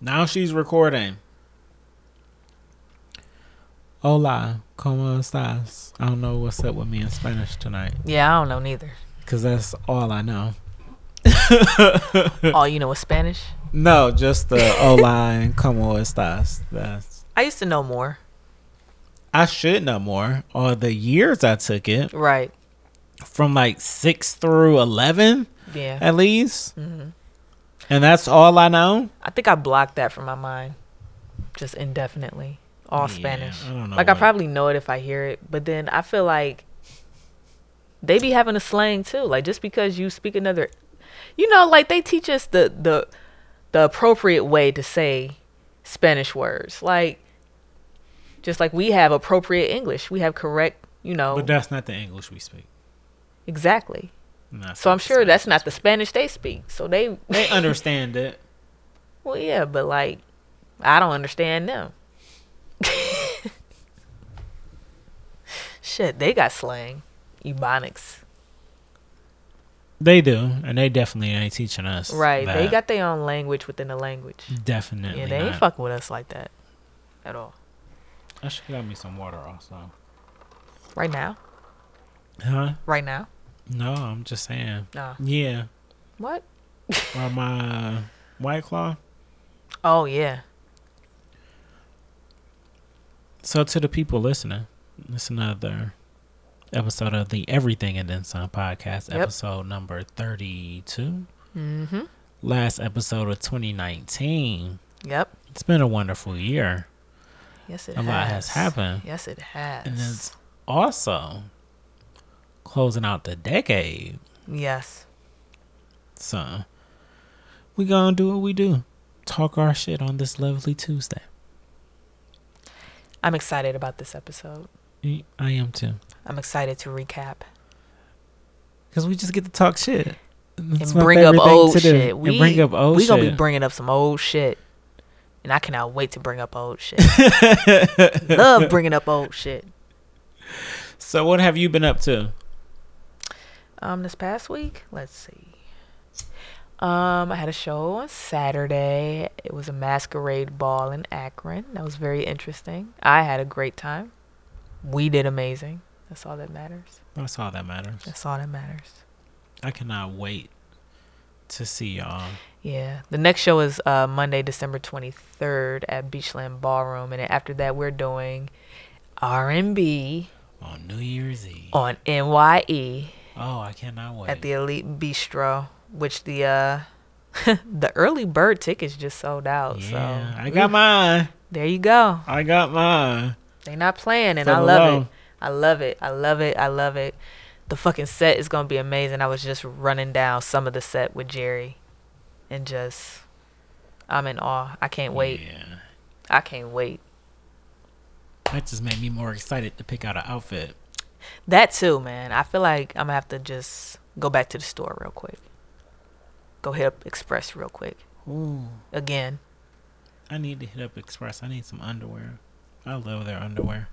Now she's recording. Hola, ¿cómo estás? I don't know what's up with me in Spanish tonight. Yeah, I don't know neither. Because that's all I know. All you know is Spanish. No, just the hola and ¿cómo estás? That's. I used to know more. I should know more. All the years I took it, Right. from like 6 through 11 Yeah. at least. hmm And that's all I know. I think I blocked that from my mind, just indefinitely. All Yeah, Spanish. I don't know like I probably know it if I hear it, but then I feel like they be having a slang too. Like just because you speak another, you know, like they teach us the the the appropriate way to say Spanish words. Like just like we have appropriate English, we have correct, you know, But that's not the English we speak. exactly. That's So I'm sure that's not the Spanish they speak. So they They understand it. Well, yeah, but like, I don't understand them. Shit, they got slang, ebonics, They do, and they definitely ain't teaching us. right? They got their own language within the language. definitely. yeah, they ain't not. fucking with us like that at all. I should got me some water also. Right now, Huh? right now, No, I'm just saying. no. Yeah. What? Or my white claw. Oh yeah, So to the people listening, it's another episode of the Everything and Then Some podcast, Yep. episode number thirty-two. mm-hmm. Last episode of 2019. Yep. It's been a wonderful year. Yes, it A has. lot has happened. Yes, it has. And it's also closing out the decade. yes. So we gonna do what we do. Talk our shit on this lovely Tuesday. I'm excited about this episode. I am too. I'm excited to recap Cause we just get to talk shit. That's and bring up old shit. And We bring up old we gonna be bringing up some old shit, and I cannot wait to bring up old shit. Love bringing up old shit. so what have you been up to? Um, this past week, let's see. Um, I had a show on Saturday. It was a masquerade ball in Akron. That was very interesting. I had a great time. We did amazing. That's all that matters. That's all that matters. That's all that matters. I cannot wait to see y'all. Yeah. The next show is uh, Monday, December 23rd at Beachland Ballroom, and after that, we're doing R&B on New Year's Eve. on NYE Oh, I cannot wait. at the Elite Bistro, which the uh, the early bird tickets just sold out. yeah, so I got mine. there you go. I got mine. They not playing, and For I love low. it. I love it. I love it. I love it. The fucking set is gonna be amazing. I was just running down some of the set with Jerry, and just I'm in awe. I can't wait. Yeah. I can't wait. That just made me more excited to pick out an outfit. That too, man. I feel like I'm gonna have to just go back to the store real quick. Go hit up Express real quick Ooh. again. I need to hit up Express. I need some underwear. I love their underwear.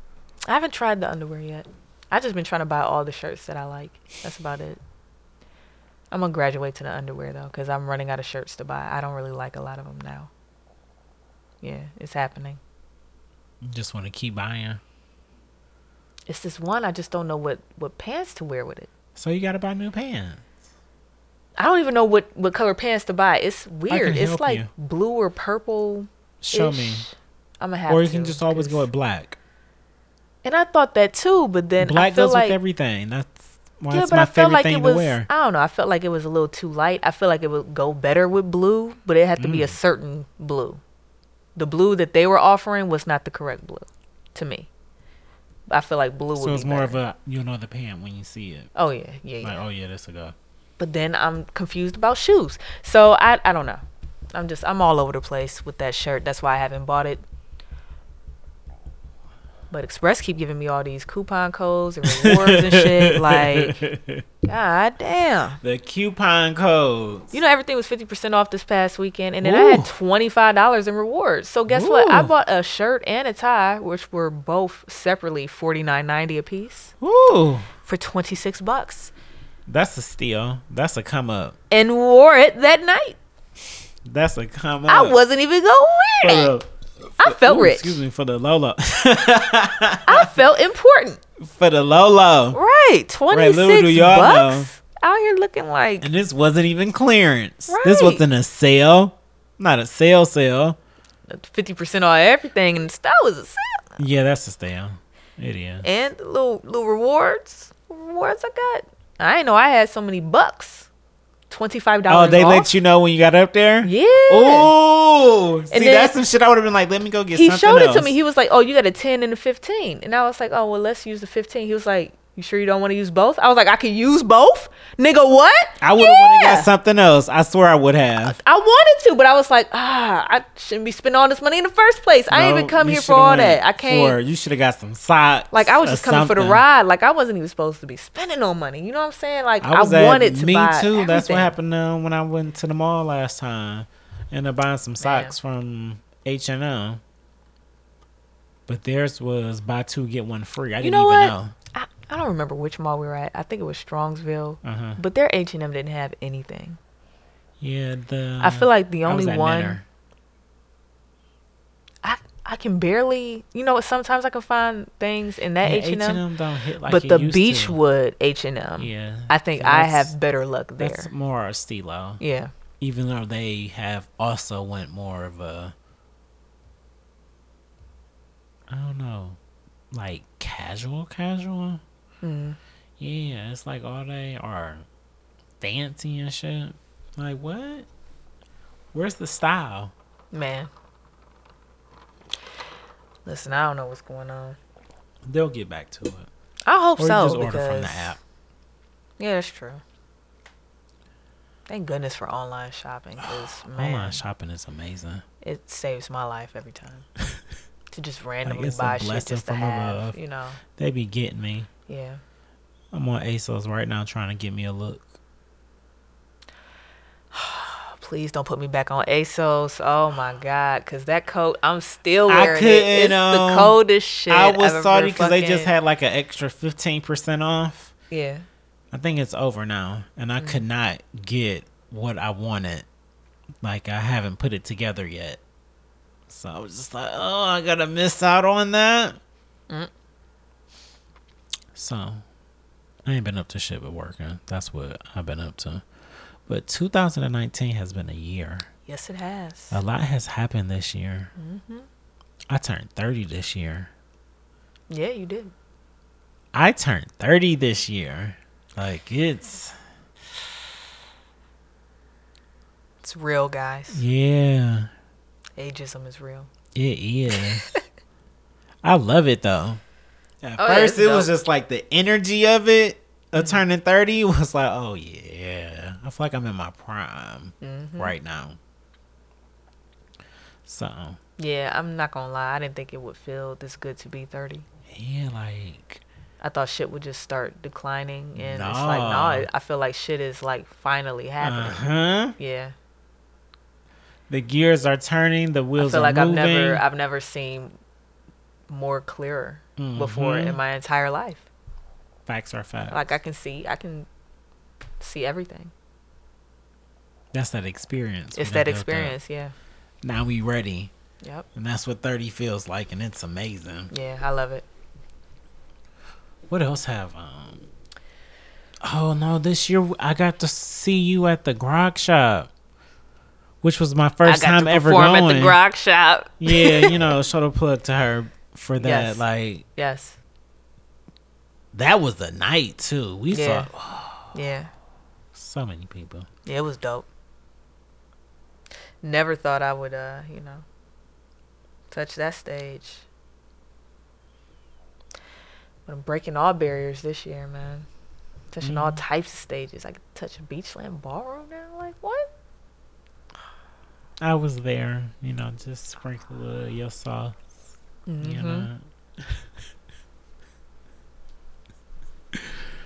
I haven't tried the underwear yet. I just been trying to buy all the shirts that I like. That's about it. I'm gonna graduate to the underwear though, cause I'm running out of shirts to buy. I don't really like a lot of them now. Yeah, it's happening. Just want to keep buying. It's this one I just don't know what what pants to wear with it. So you gotta buy new pants. I don't even know what what color pants to buy. It's weird. It's like you. blue or purple. Show me. I'm gonna have Or you can just always go with black. And I thought that too, but then I black feel goes like with everything. That's why yeah, it's but my I felt favorite like thing it was. to wear. I don't know. I felt like it was a little too light. I feel like it would go better with blue, but it had to be a Mm. certain blue. The blue that they were offering was not the correct blue, to me. I feel like blue So it's more better. of a you know the pant when you see it. Oh yeah, yeah, yeah. Like oh yeah, that's a guy. But then I'm confused about shoes. So I I don't know. I'm just I'm all over the place with that shirt. That's why I haven't bought it. But Express keep giving me all these coupon codes and rewards and shit. Like, god damn. the coupon codes. You know everything was fifty percent off this past weekend, and then I had twenty five dollars in rewards. So guess what? I bought a shirt and a tie, which were both separately forty nine ninety a piece Ooh, for twenty six bucks, that's a steal. That's a come up. and wore it that night. That's a come up. I wasn't even gonna wear that. The- I felt Ooh, rich. Excuse me for the Lolo. I felt important. for the Lolo. Right. Twenty six y'all bucks. Out here looking like And this wasn't even clearance. This wasn't a sale. Not a sale sale. fifty percent off everything, and that was a sale. Yeah, that's a sale. It is. And little little rewards, rewards I got. I didn't know I had so many bucks. Twenty five Oh, dollars. Oh, they off. let you know when you got up there? Yeah. Oh, see, then- that's some shit I would have been like, let me go get he showed else. it to me. He was like, "Oh, you got a ten and a 15. and I was like, "Oh, well, let's use the 15. He was like, "You sure you don't want to use both?" I was like, "I can use both, nigga. What? I would have wanted to Yeah. got something else. I swear I would have. I wanted to, but I was like, ah, I shouldn't be spending all this money in the first place. I ain't No, even come here for all that. I can't. You should have got some socks. like I was just coming for the ride. Like I wasn't even supposed to be spending no money. You know what I'm saying? Like I, I wanted to me too. That's what happened uh, when I went to the mall last time, and I buying some socks from H and M. But theirs was buy two get one free. I You didn't know even what? know. I, don't remember which mall we were at. I think it was Strongsville, Uh huh. but their H and M didn't have anything. Yeah, the. I feel like the only one. I I can barely. You know, sometimes I can find things in that H and M, H&M don't hit like but the. Beachwood H and M. Yeah, I think So I have better luck there. That's more a stilo. Yeah. even though they have also went more of a I don't know, like casual, casual. Mm. Yeah, it's like all they are fancy and shit. Like what? Where's the style? Man. Listen, I don't know what's going on. They'll get back to it, I hope or so just order because from the app. yeah, that's true. Thank goodness for online shopping because man, Online shopping is amazing. it saves my life every time. to just randomly a buy shit just to from have, above. you know. They be getting me. Yeah. I'm on ASOS right now trying to get me a look. Please don't put me back on ASOS. Oh my god, because that coat, I'm still I wearing it. It's couldn't, the um, coldest shit. I was I've sorry because they just had like an extra 15% off. Yeah. I think it's over now, and I Mm. could not get what I wanted. Like I haven't put it together yet, so I was just like, "Oh, I gotta miss out on that." Mm. So I ain't been up to shit but working. That's what I've been up to. But 2019 has been a year. Yes, it has. A lot has happened this year. hmm I turned 30 this year. Yeah, you did. I turned 30 this year. Like it's It's real, guys. yeah. Ageism is real. It is. I love it though. At Oh, first, it's it was just like the energy of it of turning 30 was like, oh, yeah. I feel like I'm in my prime hmm right now. So, Yeah, I'm not gonna lie. I didn't think it would feel this good to be 30. yeah, like, I thought shit would just start declining, and it's like, no, Nah. I feel like shit is like finally uh happening. huh. Yeah, The gears are turning, the wheels. I feel like moving. I've never, I've never seen more clearer before Mhm. in my entire life. Facts are facts. Like I can see, I can see everything. that's that experience. It's that up. experience. Yeah. Now we ready. Yep. And that's what 30 feels like, and it's amazing. Yeah, I love it. What else have um Oh no, this year I got to see you at the grog shop. Which was my first time ever going. at the grog shop. yeah, you know, shout a plug to her for that. Yes. Like Yes. that was the night too. We Yeah. saw Yeah. so many people. Yeah, it was dope. Never thought I would, uh, you know, touch that stage. But I'm breaking all barriers this year, man. Touching all Mhm. types of stages. I could touch a Beachland ballroom now. Like what? I was there, you know, just sprinkle a little your sauce, Mm-hmm. you know.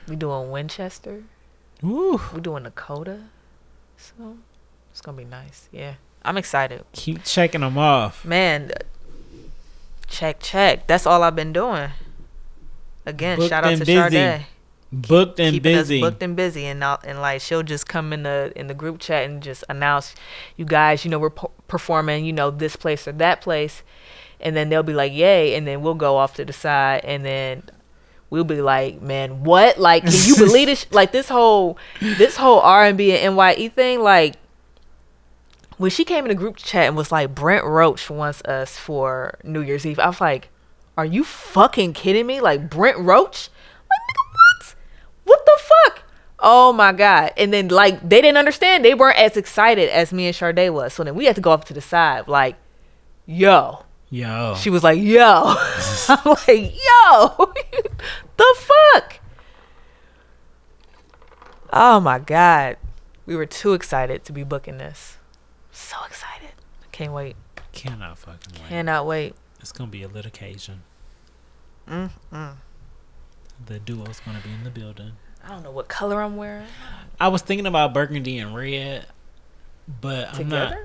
We doing Winchester. Ooh, We doing Dakota. So it's gonna be nice. Yeah, I'm excited. keep checking them off. Man, check, check. That's all I've been doing. Again, Booked shout out to busy. Sade. booked and keeping busy. us booked and busy, and and like she'll just come in the in the group chat and just announce, you guys, you know, we're po- performing, you know, this place or that place, and then they'll be like, yay, and then we'll go off to the side, and then we'll be like, man, what? Like, can you believe this? Like this whole this whole R and B and Nye thing, like. When she came in the group chat and was like, Brent Roach wants us for New Year's Eve, I was like, are you fucking kidding me? Like, Brent Roach? Like, what? What the fuck? Oh my god! And then like they didn't understand. They weren't as excited as me and Sade was. So then we had to go up to the side, like, yo. Yo. She was like, yo. I'm like, yo. the fuck? Oh my god. We were too excited to be booking this. So excited. Can't wait. Cannot fucking wait. Cannot wait. It's gonna be a lit occasion. Mm, mm. The duo's gonna be in the building. I don't know what color I'm wearing. I was thinking about burgundy and red, but I'm not.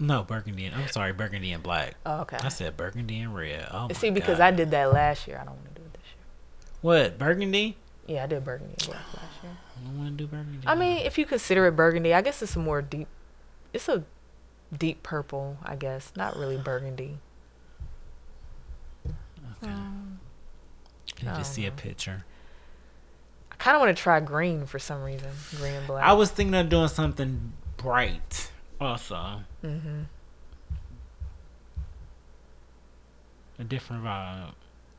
No, burgundy. And, I'm sorry, burgundy and black. Oh, okay. I said burgundy and red. Oh my See, because God. I did that last year. I don't want to do it this year. what burgundy. Yeah, I did burgundy and black last year. I don't want to do burgundy. I mean, if you consider it burgundy, I guess it's a more deep. It's a deep purple, I guess. Not really burgundy. okay. you I just don't see a oh. picture. I kind of want to try green for some reason. Green and black. I was thinking of doing something bright. Also, Mm-hmm. a different vibe.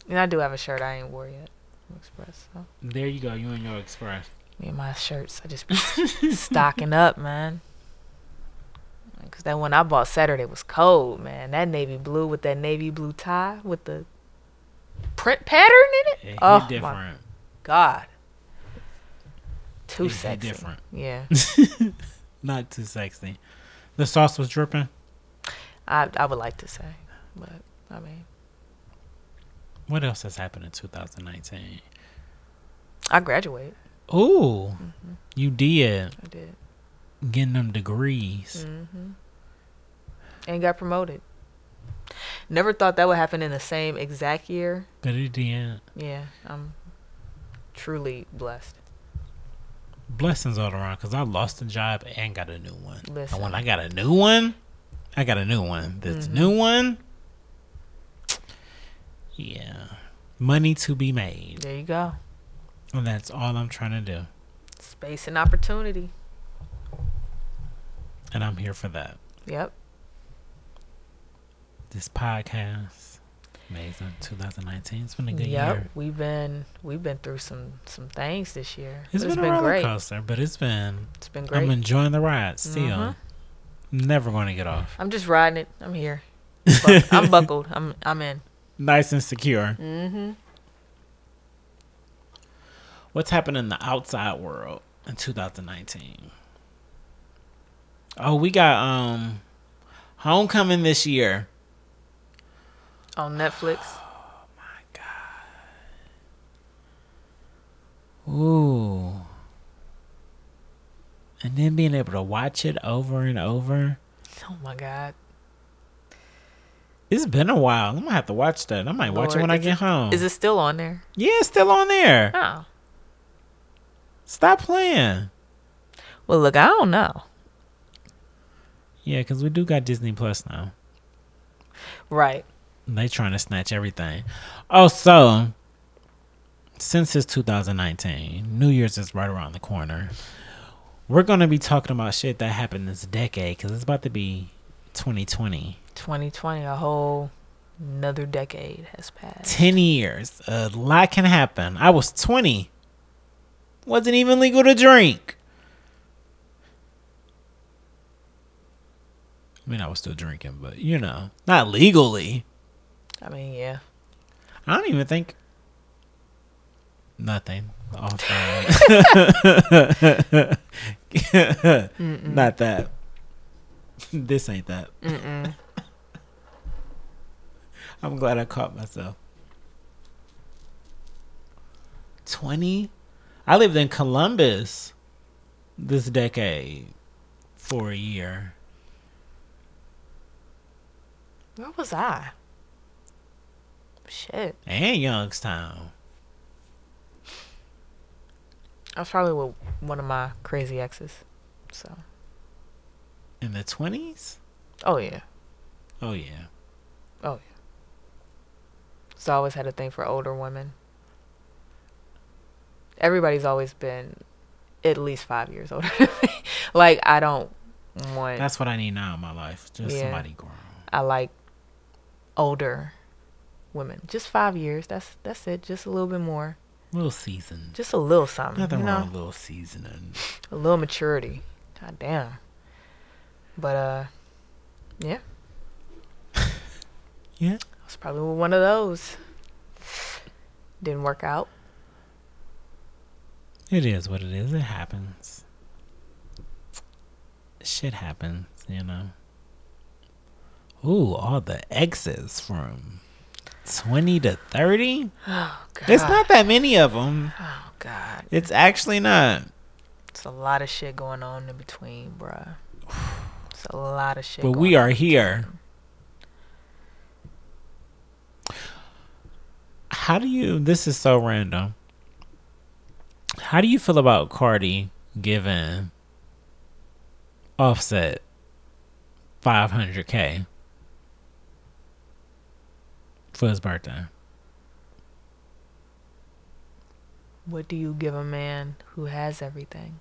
And I do have a shirt I ain't wore yet. Express. So There you go. You and your express. me and my shirts, I just be stocking up, man. Cause that one I bought Saturday was cold, man. That navy blue with that navy blue tie with the print pattern in it. Oh my different. god, too It hit sexy. different. Yeah, Not too sexy. The sauce was dripping. I I would like to say, but I mean, What else has happened in 2019? I graduated. Ooh, Mm-hmm. you did I did. getting them degrees. Mm-hmm. And got promoted. Never thought that would happen in the same exact year. But it did. Yeah, I'm truly blessed. Blessings all around because I lost a job and got a new one. Listen. And when I got a new one, I got a new one. This Mhm. new one, yeah, money to be made. There you go. And that's all I'm trying to do. Space and opportunity. And I'm here for that. Yep. This podcast, amazing 2019. It's been a good yep. year. We've been we've been through some some things this year. It's But been, a roller great. coaster, but it's been. It's been great. I'm enjoying the ride still. Mhm. Never going to get off. I'm just riding it. I'm here. Buck- I'm buckled. I'm I'm in. Nice and secure. Mm-hmm. What's happened in the outside world in 2019? Oh, we got um Homecoming this year. On Netflix. Oh my god. Ooh. And then being able to watch it over and over. Oh my God. It's been a while. I'm gonna have to watch that. I might watch it when I get home. Is it still on there? yeah, it's still on there. Oh. Stop playing. Well, look, I don't know. Yeah, because we do got Disney Plus now. Right. They trying to snatch everything. Oh, so since it's 2019, New Year's is right around the corner. We're gonna be talking about shit that happened this decade because it's about to be 2020. 2020, a whole another decade has passed. 10 years. A lot can happen. I was 20. Wasn't even legal to drink. I mean, I was still drinking, but you know, not legally. I mean, yeah. I don't even think nothing. Off, not that. This ain't that. Mm-mm. I'm glad I caught myself. 20? I lived in Columbus this decade for a year. Where was I? Shit. And Youngstown. I was probably with one of my crazy exes. So. In the twenties? Oh yeah. Oh yeah. Oh yeah. So I always had a thing for older women. Everybody's always been at least five years older than me. like I don't want. That's what I need now in my life. Just Yeah. somebody grown. I like older women. Just five years. That's that's it. Just a little bit more. A little seasoned. Just a little something. Nothing you wrong with a little seasoning. a little maturity. God damn. But uh, yeah, Yeah. I was probably one of those. Didn't work out. It is what it is. It happens. Shit happens, you know. Ooh, all the exes from 20 to 30? Oh god. It's not that many of them. Oh god. It's actually not. It's a lot of shit going on in between, bruh. It's a lot of shit. But we are here. How do you, this is so random. How do you feel about Cardi giving Offset 500K for his birthday? What do you give a man who has everything?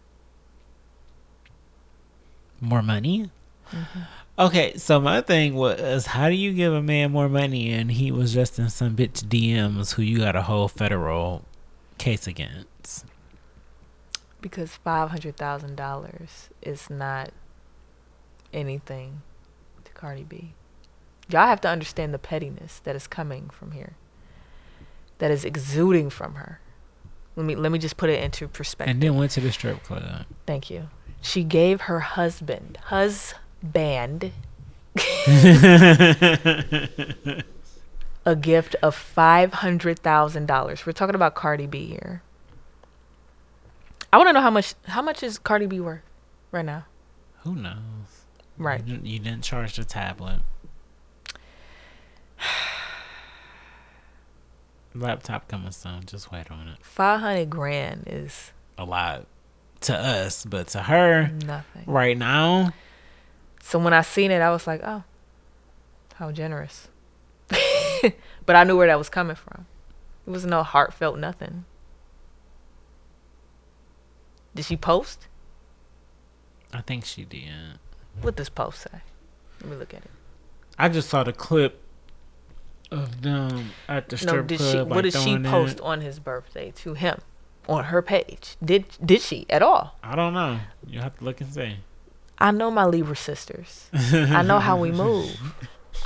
More money? Mm-hmm. Okay, so my thing was, how do you give a man more money and he was just in some bitch DMs who you got a whole federal case against? Because five hundred thousand dollars is not anything to Cardi B. Y'all have to understand the pettiness that is coming from here. That is exuding from her. Let me let me just put it into perspective. And then went to the strip club. Thank you. She gave her husband, husband, a gift of five hundred thousand dollars. We're talking about Cardi B here. I want to know how much how much is Cardi B worth right now? Who knows? Right. You didn't, you didn't charge the tablet. Laptop coming soon. Just wait on it. Five hundred grand is A lot to us, but to her nothing. right now, So when I seen it, I was like, oh, how generous. but I knew where that was coming from. It was no heartfelt nothing. Did she post? I think she did. What does post say? Let me look at it. I just saw the clip of them at the strip no, did club. she? What did she post on his birthday to him on her page? Did did she at all? I don't know. You have to look and see. I know my Libra sisters. I know how we move.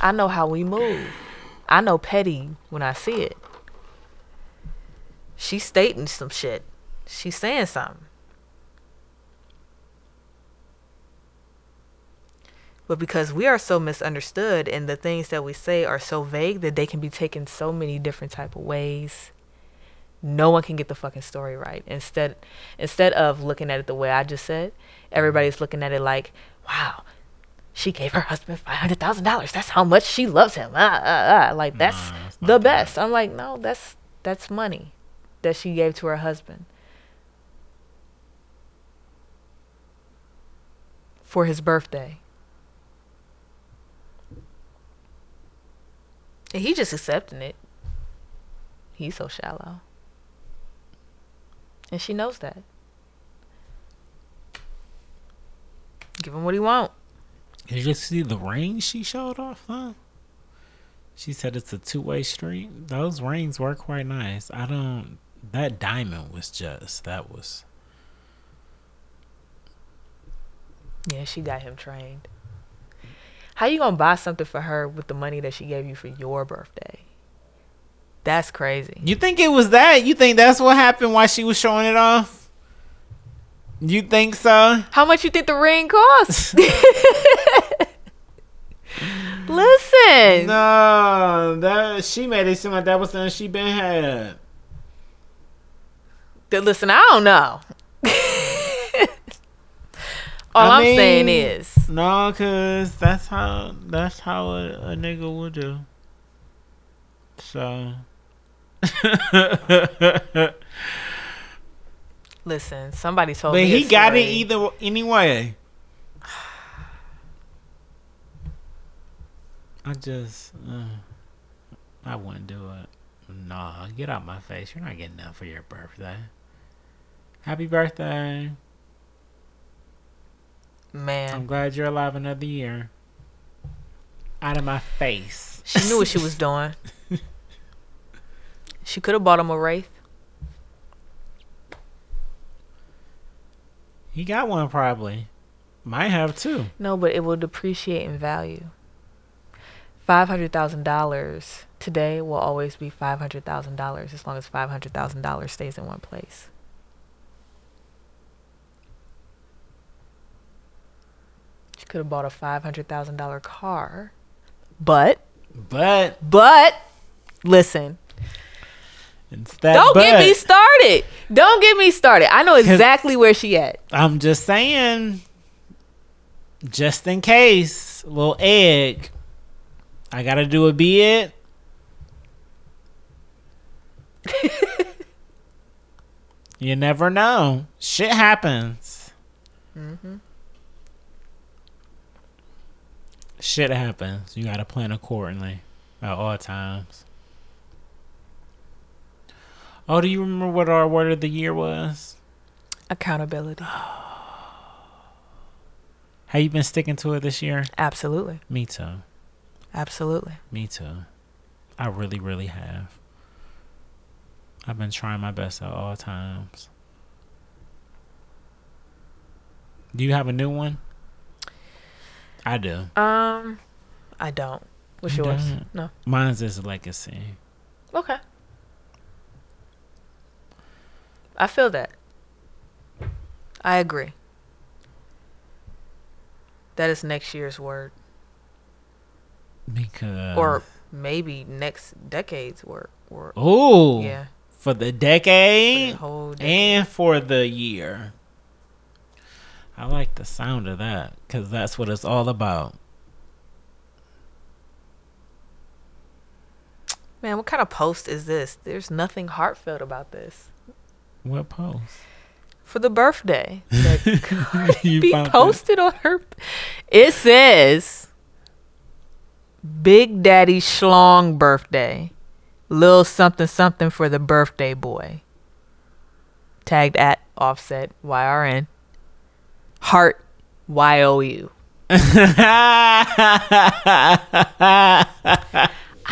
I know how we move. I know petty when I see it. She's stating some shit. She's saying something. But because we are so misunderstood and the things that we say are so vague that they can be taken so many different type of ways, no one can get the fucking story right. Instead instead of looking at it the way I just said, everybody's looking at it like, wow, she gave her husband five hundred thousand dollars. That's how much she loves him. Ah, ah, ah. Like that's Nah, not the that. best. I'm like, no, that's that's money that she gave to her husband for his birthday. And he just accepting it. He's so shallow. And she knows that. Give him what he want. Did you just see the ring she showed off, huh? She said it's a two way street. Those rings were quite nice. I don't. That diamond was just. That was. Yeah, she got him trained. How you gonna buy something for her with the money that she gave you for your birthday? That's crazy. You think it was that? You think that's what happened while she was showing it off? You think so? How much you think the ring costs? Listen. No, that she made it seem like that was something she been had. Listen, I don't know. All I am saying is, No, cause that's how that's how a, a nigga would do. So Listen, somebody told But me. he got it either anyway. I just, uh, I wouldn't do it. Nah, get out my face. You're not getting that for your birthday. Happy birthday. I'm glad you're alive another year. Out of my face. she knew what she was doing. she could have bought him a wraith. He got one probably. Might have two. No, but it will depreciate in value. Five hundred thousand dollars today will always be five hundred thousand dollars as long as five hundred thousand dollars stays in one place. She could have bought a five hundred thousand dollar car, but But but listen, it's that don't get me started. Don't get me started. I know exactly where she at. I'm just saying, just in case, little egg. I gotta do a bid. you never know. Shit happens. Mm-hmm. Shit happens. You gotta plan accordingly at all times. Oh, do you remember what our word of the year was? Accountability. Have you been sticking to it this year? Absolutely. Me too. Absolutely. Me too. I really, really have. I've been trying my best at all times. Do you have a new one? I do. Um, I don't. What's You yours? don't? No. Mine's is a legacy. Okay. I feel that. I agree. That is next year's word, Because or maybe next decade's word. Word. oh Yeah. for the For decade whole decade. and for the year. I like the sound of that because that's what it's all about. Man, what kind of post is this? There's nothing heartfelt about this. What post? For the birthday that Cardi You B found that? posted on her, it says, "Big Daddy Schlong birthday, little something something for the birthday boy." Tagged at Offset YRN, Heart Y O U. I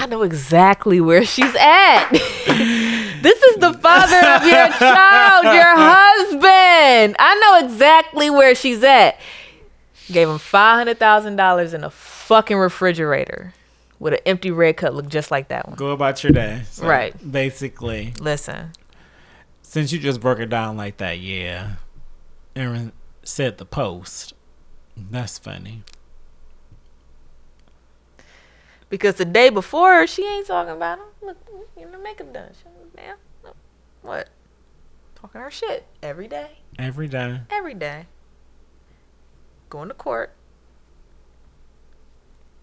know exactly where she's at. this is the father of your child, your husband. I know exactly where she's at. Gave him five hundred thousand dollars in a fucking refrigerator with an empty red cup, look just like that one. Go about your day. So, Right. Basically, Listen, since you just broke it down like that, yeah. Aaron said the post. That's funny. because the day before she ain't talking about him. Look, you know, makeup done. She, damn, what? Talking her shit every day, Every day. every day. Going to court.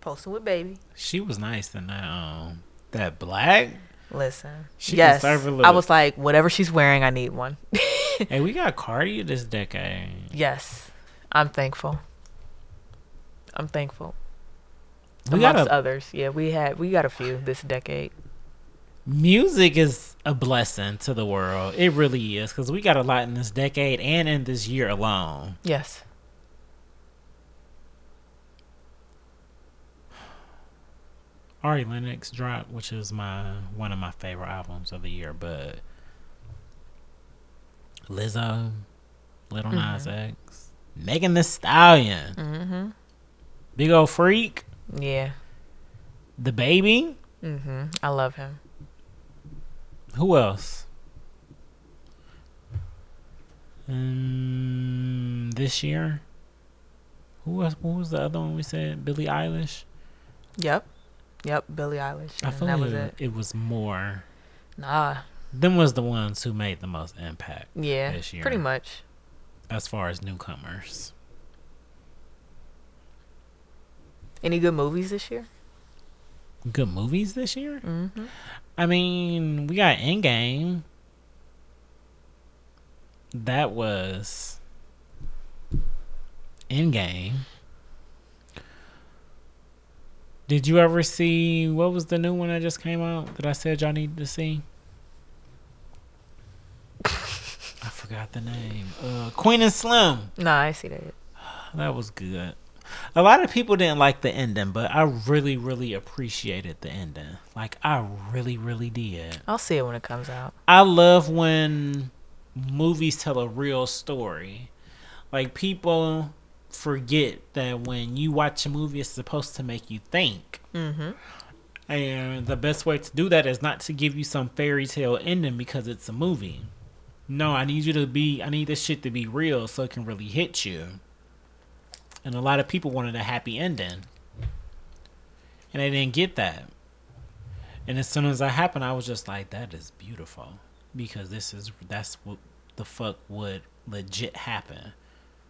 Posting with baby. She was nice in that um that black. Listen. She yes. I was like, whatever she's wearing, I need one. hey, we got Cardi this decade. yes. I'm thankful. I'm thankful. We got Amongst a others. Yeah, we had we got a few this decade. music is a blessing to the world. It really is because we got a lot in this decade and in this year alone. Yes. Ari Lennox dropped, which is my one of my favorite albums of the year, but Lizzo, Lil Nas X, Megan Thee Stallion, Mm-hmm. Big Ol' Freak, Yeah. DaBaby. Mm-hmm. I love him. Who else? Um, this year. Who was who was the other one we said? Billie Eilish. Yep. Yep. Billie Eilish. I feel that like was it. it was more. Nah. Them was the ones who made the most impact Yeah. This year. Pretty much. as far as newcomers. Any good movies this year? Good movies this year. Mm-hmm. I mean, we got Endgame. that was Endgame. Did you ever see what was the new one that just came out that I said y'all need to see? I forgot the name. Uh, Queen and Slim. Nah, I see that. That was good. A lot of people didn't like the ending, but I really, really appreciated the ending. Like I really, really did. I'll see it when it comes out. I love when movies tell a real story. Like people forget that when you watch a movie, it's supposed to make you think. Mm-hmm. And the best way to do that is not to give you some fairy tale ending because it's a movie. No, I need you to be, I need this shit to be real so it can really hit you. And a lot of people wanted a happy ending. And they didn't get that. And as soon as that happened, I was just like, that is beautiful. Because this is, that's what the fuck would legit happen.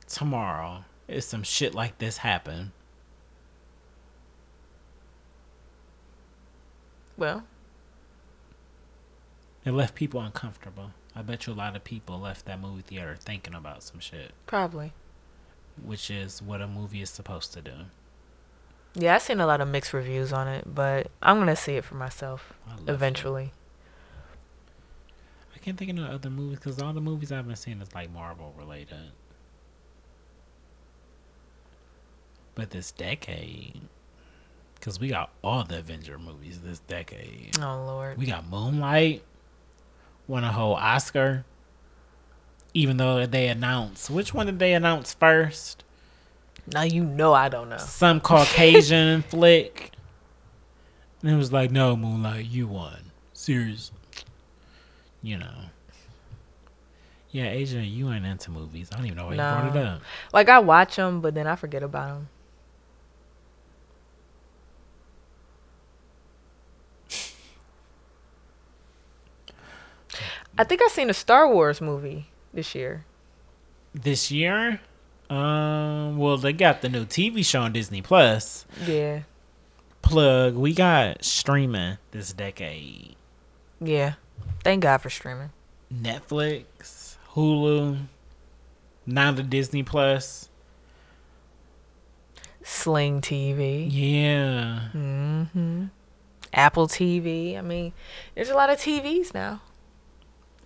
Tomorrow, if some shit like this happen. Well, It left people uncomfortable. I bet you a lot of people left that movie theater thinking about some shit, probably. which is what a movie is supposed to do. Yeah, I've seen a lot of mixed reviews on it, but I'm gonna see it for myself I love it. eventually. I can't think of no other movies because all the movies I've been seeing is like Marvel related. But this decade, because we got all the Avenger movies this decade. Oh Lord. We got Moonlight, won a whole Oscar. Even though they announced, which one did they announce first? Now you know I don't know. Some Caucasian flick. And it was like, no, Moonlight, you won. Seriously. You know. Yeah, Asia, you ain't into movies. I don't even know why you brought it No. up. Like I watch them, but then I forget about them. I think I seen a Star Wars movie this year. This year, um, well, they got the new TV show on Disney Plus. Yeah, Plug, we got streaming this decade. yeah. Thank God for streaming. Netflix, Hulu, now the Disney Plus. Sling TV. Yeah. Mm-hmm. Apple TV. I mean, there's a lot of TVs now.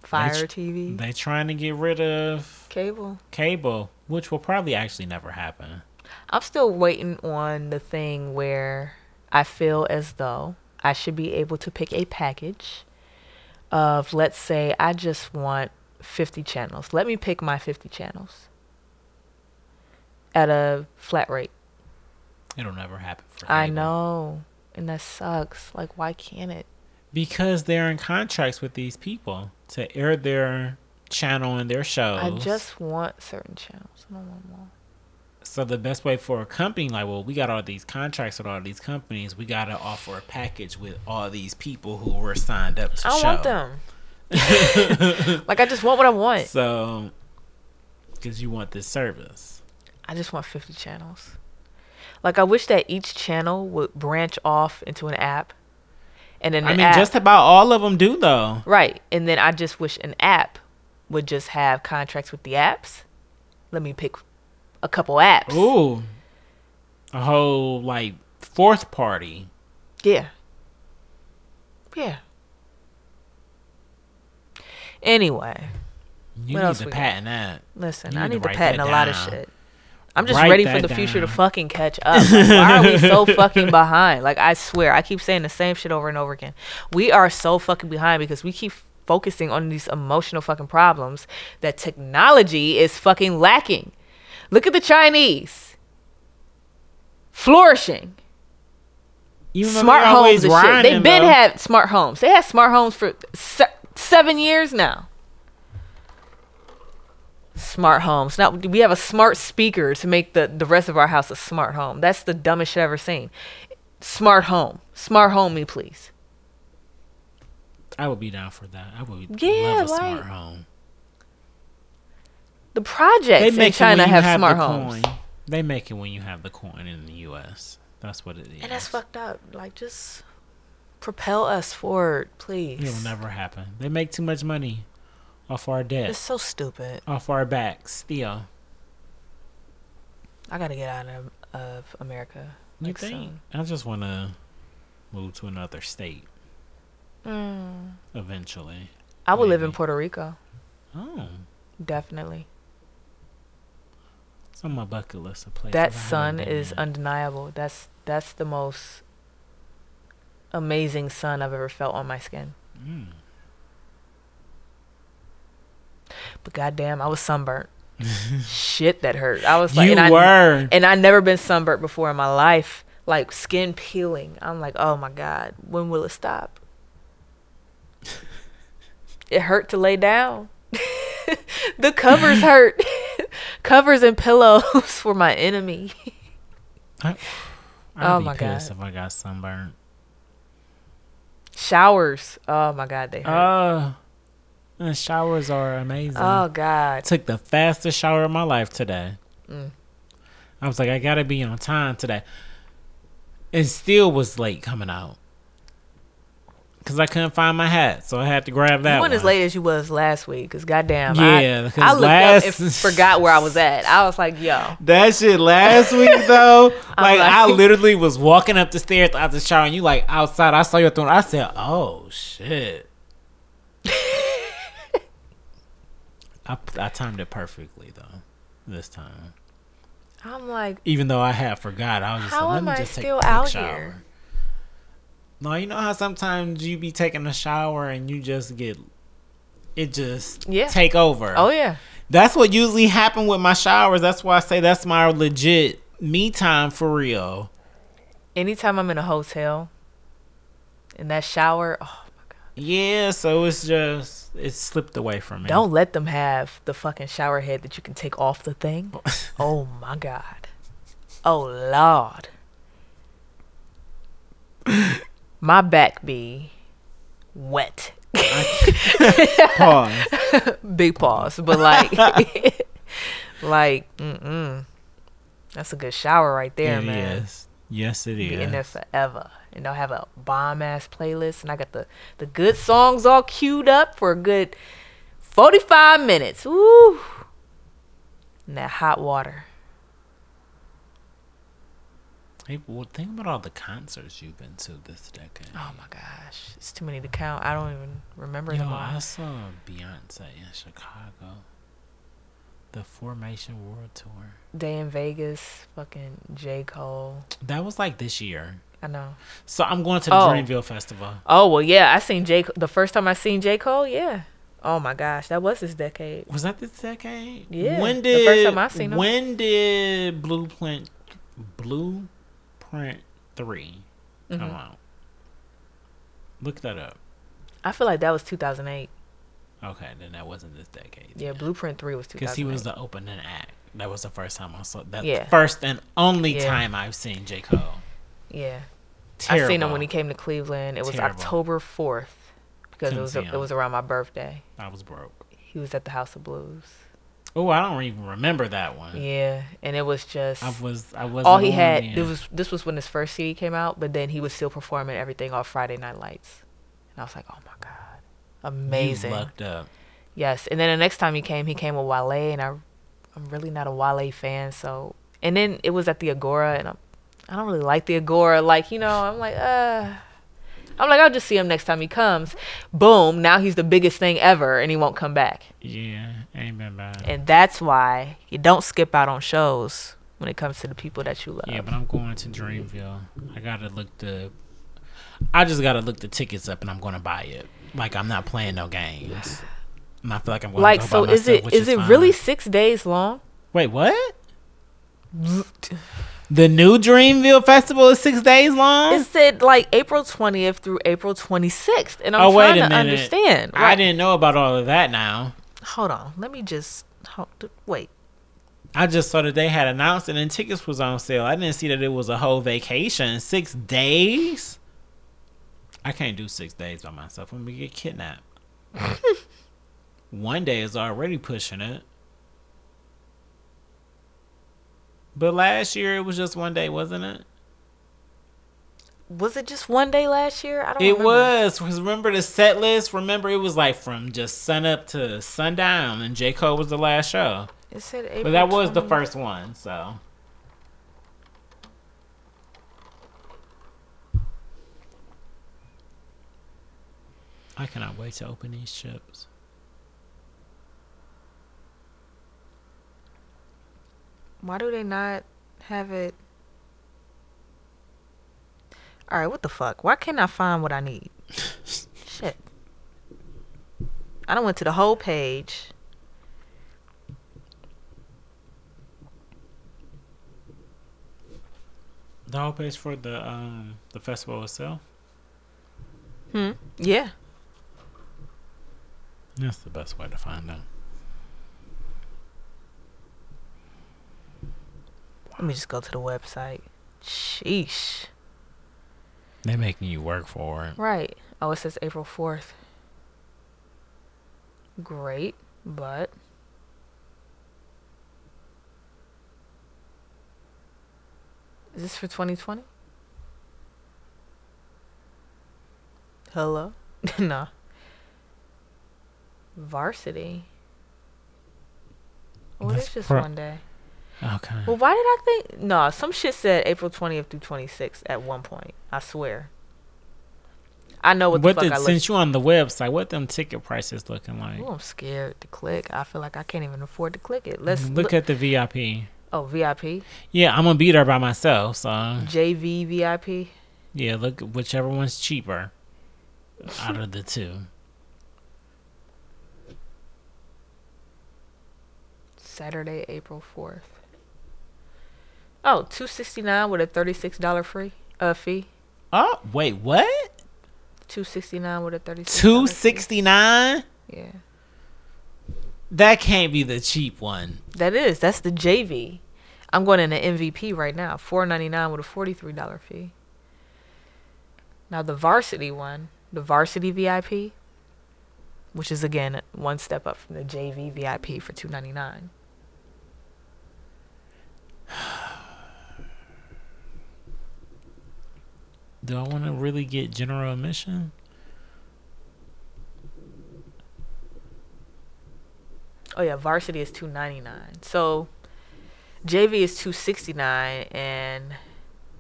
Fire TV, They're trying to get rid of cable. cable, which will probably actually never happen. I'm still waiting on the thing where I feel as though I should be able to pick a package of, let's say, I just want 50 channels. Let me pick my 50 channels at a flat rate. It'll never happen for I know. And that sucks. Like, why can't it? Because they're in contracts with these people to air their channel and their shows. I just want certain channels. I don't want more. so the best way for a company like, well, we got all these contracts with all these companies. We got to offer a package with all these people who were signed up to show. I show. want them. like, I just want what I want. So, because you want this service. I just want 50 channels. Like I wish that each channel would branch off into an app. And then I mean, app, just about all of them do though. right. And then I just wish an app would just have contracts with the apps. Let me pick a couple apps. Ooh, a whole like fourth party. Yeah. Yeah. Anyway, You What need else to we got? patent that. listen, You I need to need to write patent a lot of shit. I'm just Write ready for the future to fucking catch up. Like, why are we so fucking behind? Like I swear, I keep saying the same shit over and over again. We are so fucking behind because we keep focusing on these emotional fucking problems that technology is fucking lacking. Look at the Chinese. Flourishing. Even smart homes and shit. They've been though. had smart homes. They had smart homes for se- seven years now. Smart homes. Now we have a smart speaker to make the the rest of our house a smart home. That's the dumbest shit I've ever seen. Smart home. Smart home me, please. I would be down for that. I would Yeah, love a smart home. The projects in it when China have, have smart the homes. Coin. They make it when you have the coin in the U.S. That's what it is. And that's fucked up. Like just propel us forward, please. It'll never happen. They make too much money off our debt. It's so stupid. off our back. Still, I gotta get out of, of America. you like, think? soon. I just want to move to another state Mm. eventually. I would live in Puerto Rico. Oh, Definitely. it's on my bucket list of places. that sun is undeniable. That's that's the most amazing sun I've ever felt on my skin. Mm. But goddamn, I was sunburnt. Shit, that hurt. I was like, you and I, were. and I never been sunburnt before in my life. Like skin peeling. I'm like, oh my god, when will it stop? it hurt to lay down. the covers hurt. covers and pillows were my enemy. I'd Oh be my pissed God. if I got sunburned. Showers. Oh my god, they hurt. Uh, the showers are amazing. oh god. took the fastest shower of my life today. Mm. I was like, I gotta be on time today. And still was late coming out. Cause I couldn't find my hat, so I had to grab that you one. weren't as late as you was last week, cause goddamn, Yeah, I, I looked last- up and forgot where I was at. I was like, yo, That shit last week though, like, like- I literally was walking up the stairs out the shower, and you like outside. I saw you through. I said, "Oh shit." I, I timed it perfectly though, this time. I'm like, Even though I had forgot, I was just How like, let am me I just take still a out shower. here? No, you know how sometimes you be taking a shower and you just get it just Yeah. take over. oh yeah, That's what usually happen with my showers. That's why I say that's my legit me time for real. anytime I'm in a hotel, in that shower, oh Yeah, so it's just it slipped away from me. don't let them have the fucking shower head that you can take off the thing. oh, oh my god, oh lord, my back be wet. pause. Big pause, but like, like, mm-mm. That's a good shower right there, It man. is. Yes, it Be in there forever. And I'll have a bomb ass playlist, and I got the the good songs all queued up for a good forty five minutes. Woo! And that hot water. Hey, well, think about all the concerts you've been to this decade. Oh my gosh, it's too many to count. I don't even remember Yo, them all. I saw Beyonce in Chicago. The Formation World Tour. Day N Vegas, fucking J Cole. That was like this year. I know. So I'm going to the Oh. Dreamville Festival. Oh well, yeah. I seen J. The first time I seen J Cole, yeah. Oh my gosh, that was this decade. Was that this decade? Yeah, When the did first time I seen him. when did Blueprint Blueprint 3 come Mhm. out? Look that up. I feel like that was 2008. Okay, then that wasn't this decade. Yeah, Blueprint 3 was 2008. Because he was the opening act. That was the first time I saw that. Yeah. First and only Yeah. time I've seen J Cole. Yeah. Terrible. I seen him when he came to Cleveland. It was Terrible. October 4th because it Couldn't was see it was around my birthday. I was broke. He was at the House of Blues. Oh, I don't even remember that one. Yeah, and it was just I was. I was. all he had. It was this was when his first CD came out, but then he was still performing everything off Friday Night Lights, and I was like, oh my god, amazing. You lucked up. Yes, and then the next time he came, he came with Wale, and I, I'm really not a Wale fan, so. And then it was at the Agora, and I'm, I don't really like the Agora. Like you know, I'm like, uh, I'm like, I'll just see him next time he comes. Boom! Now he's the biggest thing ever, and he won't come back. Yeah, ain't been bad. And that's why you don't skip out on shows when it comes to the people that you love. Yeah, but I'm going to Dreamville. I gotta look the. I just gotta look the tickets up, and I'm gonna buy it. Like I'm not playing no games. And I feel like I'm going like, to go so is myself, it which is it really six days long? Wait, what? The new Dreamville Festival is six days long. It said like April 20th through April 26th, and I'm oh trying to minute! understand. I didn't know about all of that. Now Hold on, let me just hold, wait. I just saw that they had announced it and tickets was on sale. I didn't see that it was a whole vacation. Six days. I can't do six days by myself. I'm gonna get kidnapped. One day is already pushing it. But last year it was just one day, wasn't it? Was it just one day last year? I don't. It remember. was. 'cause remember the set list? Remember it was like from just sun up to sundown, and J Cole was the last show. It said April. But that was the first one, so. I cannot wait to open these chips. Why do they not have it? All right, what the fuck? Why can't I find what I need? Shit. I don't went to the whole page. The whole page for the um the festival itself. Hmm. Yeah. That's the best way to find out. Let me just go to the website. Sheesh. They're making you work for it. Right. Oh, it says April 4th. Great, but Is this for 2020? Hello? nah. Varsity. Well, That's it's just pro- one day. Okay. Well, why did I think? No, some shit said April 20th through 26th at one point. I swear. I know what the what fuck I looked since you on the website, what them ticket prices looking like? I'm scared to click. I feel like I can't even afford to click it. Let's look look. at the VIP. oh, VIP, Yeah, I'm gonna be there by myself, so JV, VIP. yeah, look whichever one's cheaper out of the two. Saturday, April 4th. Oh, 269 with a $36 free uh fee. Oh, wait, what? 269 with a 36 Two sixty nine? Yeah. That can't be the cheap one. That is. That's the JV. I'm going in the MVP right now. 499 with a $43 fee. Now the varsity one, the varsity VIP, which is again one step up from the JV VIP for 299. Do I want to really get general admission? Oh yeah, varsity is 299. So JV is 269 and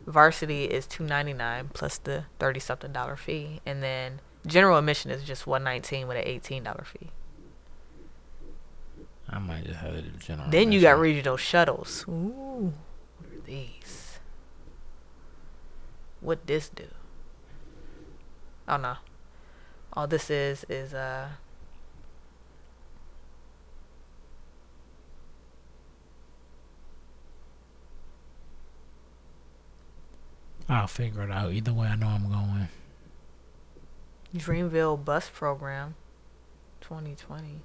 varsity is 299 plus the 30 something dollar fee and then general admission is just 119 with an $18 fee. I might just have do general. Then you got regional shuttles. Ooh, what are these? What this do? Oh no. All this is is uh I'll figure it out. Either way, I know I'm going. Dreamville bus program 2020.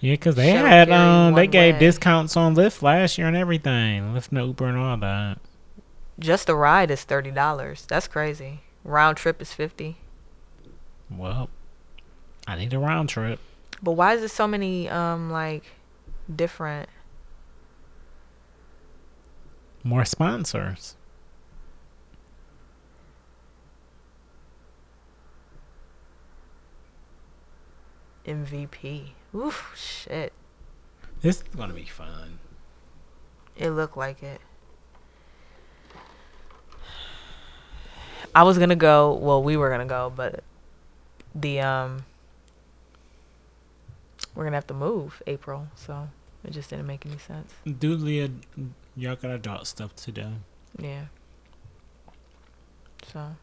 Yeah, because they Shell had um they gave way. discounts on Lyft last year and everything, Lyft and Uber and all that. Just the ride is thirty dollars. That's crazy. Round trip is fifty. Well, I need a round trip. But why is there so many um like different? More sponsors. MVP. Oof, shit. This is gonna be fun. It looked like it. I was gonna go. Well, we were gonna go, but the um, we're gonna have to move April, so it just didn't make any sense. Do Leah, y'all got adult stuff to do. Yeah. So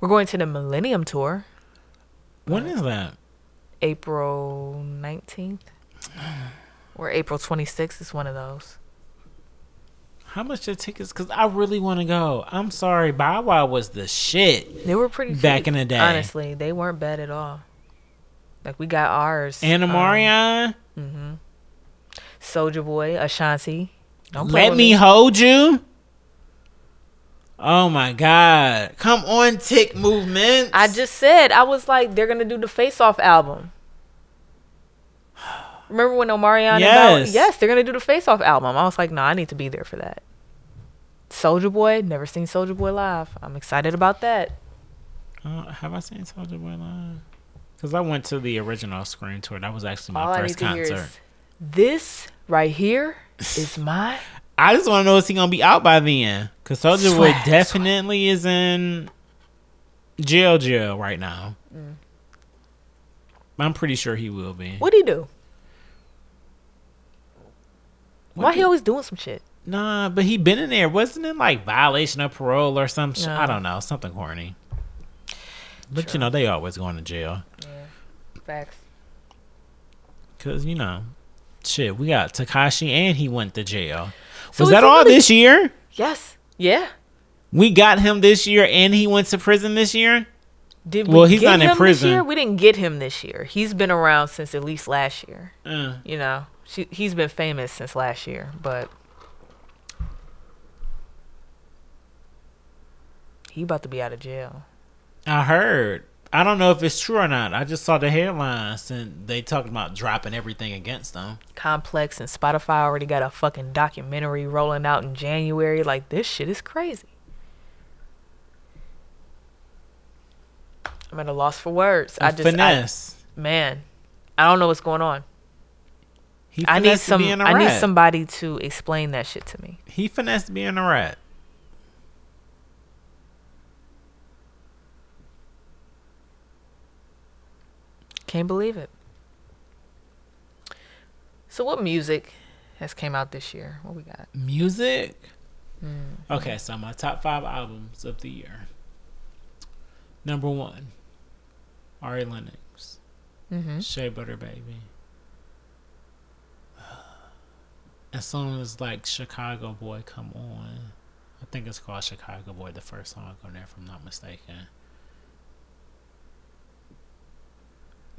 we're going to the Millennium Tour, When is that? April nineteenth or April twenty sixth. Is one of those. How much the tickets? Cause I really want to go. I'm sorry, Bow Wow was the shit. They were pretty Back cheap, in the day. Honestly, they weren't bad at all. Like we got ours. Anna um, Mm-hmm. Soulja Boy, Ashanti. Don't play let with me hold you. Oh my God! Come on, Tick Movement. I just said I was like they're gonna do the Face Off album. Remember when Omarion? Yes. yes, they're gonna do the Face Off album. I was like, no, I need to be there for that. Soulja Boy, never seen Soulja Boy live. I'm excited about that. Uh, have I seen Soulja Boy live? Because I went to the original Scream tour. That was actually my All first concert. is this right here is my I just want to know is he gonna be out by then? Because Soulja Boy definitely is in jail, jail right now. Mm. I'm pretty sure he will be. What'd he do? What Why he always doing some shit? Nah, but he been in there. Wasn't it like violation of parole or some sh- No. I don't know, something horny. But Sure. you know, they always going to jail. Yeah. Facts. Cause you know, shit, we got Tekashi and he went to jail. So Was that all this year? Yes. Yeah. We got him this year and he went to prison this year? Did Well, he's get not in him prison. This year? We didn't get him this year. He's been around since at least last year. Uh, You know, she, he's been famous since last year, but he about to be out of jail. I heard. I don't know if it's true or not. I just saw the headlines and they talking about dropping everything against them. Complex and Spotify already got a fucking documentary rolling out in January. Like this shit is crazy. I'm at a loss for words. I just, I, man, I don't know what's going on. He I need some. I need somebody to explain that shit to me. He finessed being a rat. Can't believe it. So, what music has came out this year? What we got? Music. Hmm. Okay, so my top five albums of the year. Number one, Ari Lennox, Mm-hmm. Shea Butter Baby. As soon as like Chicago Boy come on, I think it's called Chicago Boy, the first song on there, if I'm not mistaken.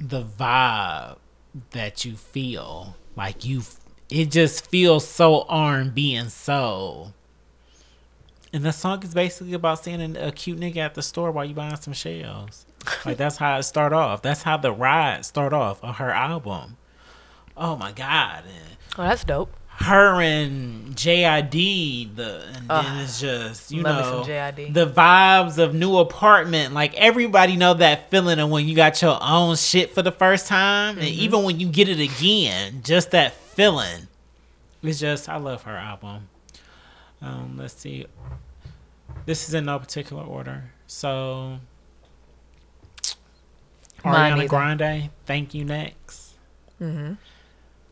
The vibe that you feel, like you, it just feels so R&B and soul. And the song is basically about seeing a, cute nigga at the store while you buying some shells. Like that's how it start off. That's how the ride start off on her album. Oh my god. And Oh, that's dope. Her and JID the and then it's just you know the vibes of new apartment. Like everybody know that feeling of when you got your own shit for the first time and Mm-hmm. even when you get it again, just that feeling. It's just I love her album. Um, let's see. This is in no particular order. So Mine Ariana either. Grande, thank you next. Mm-hmm.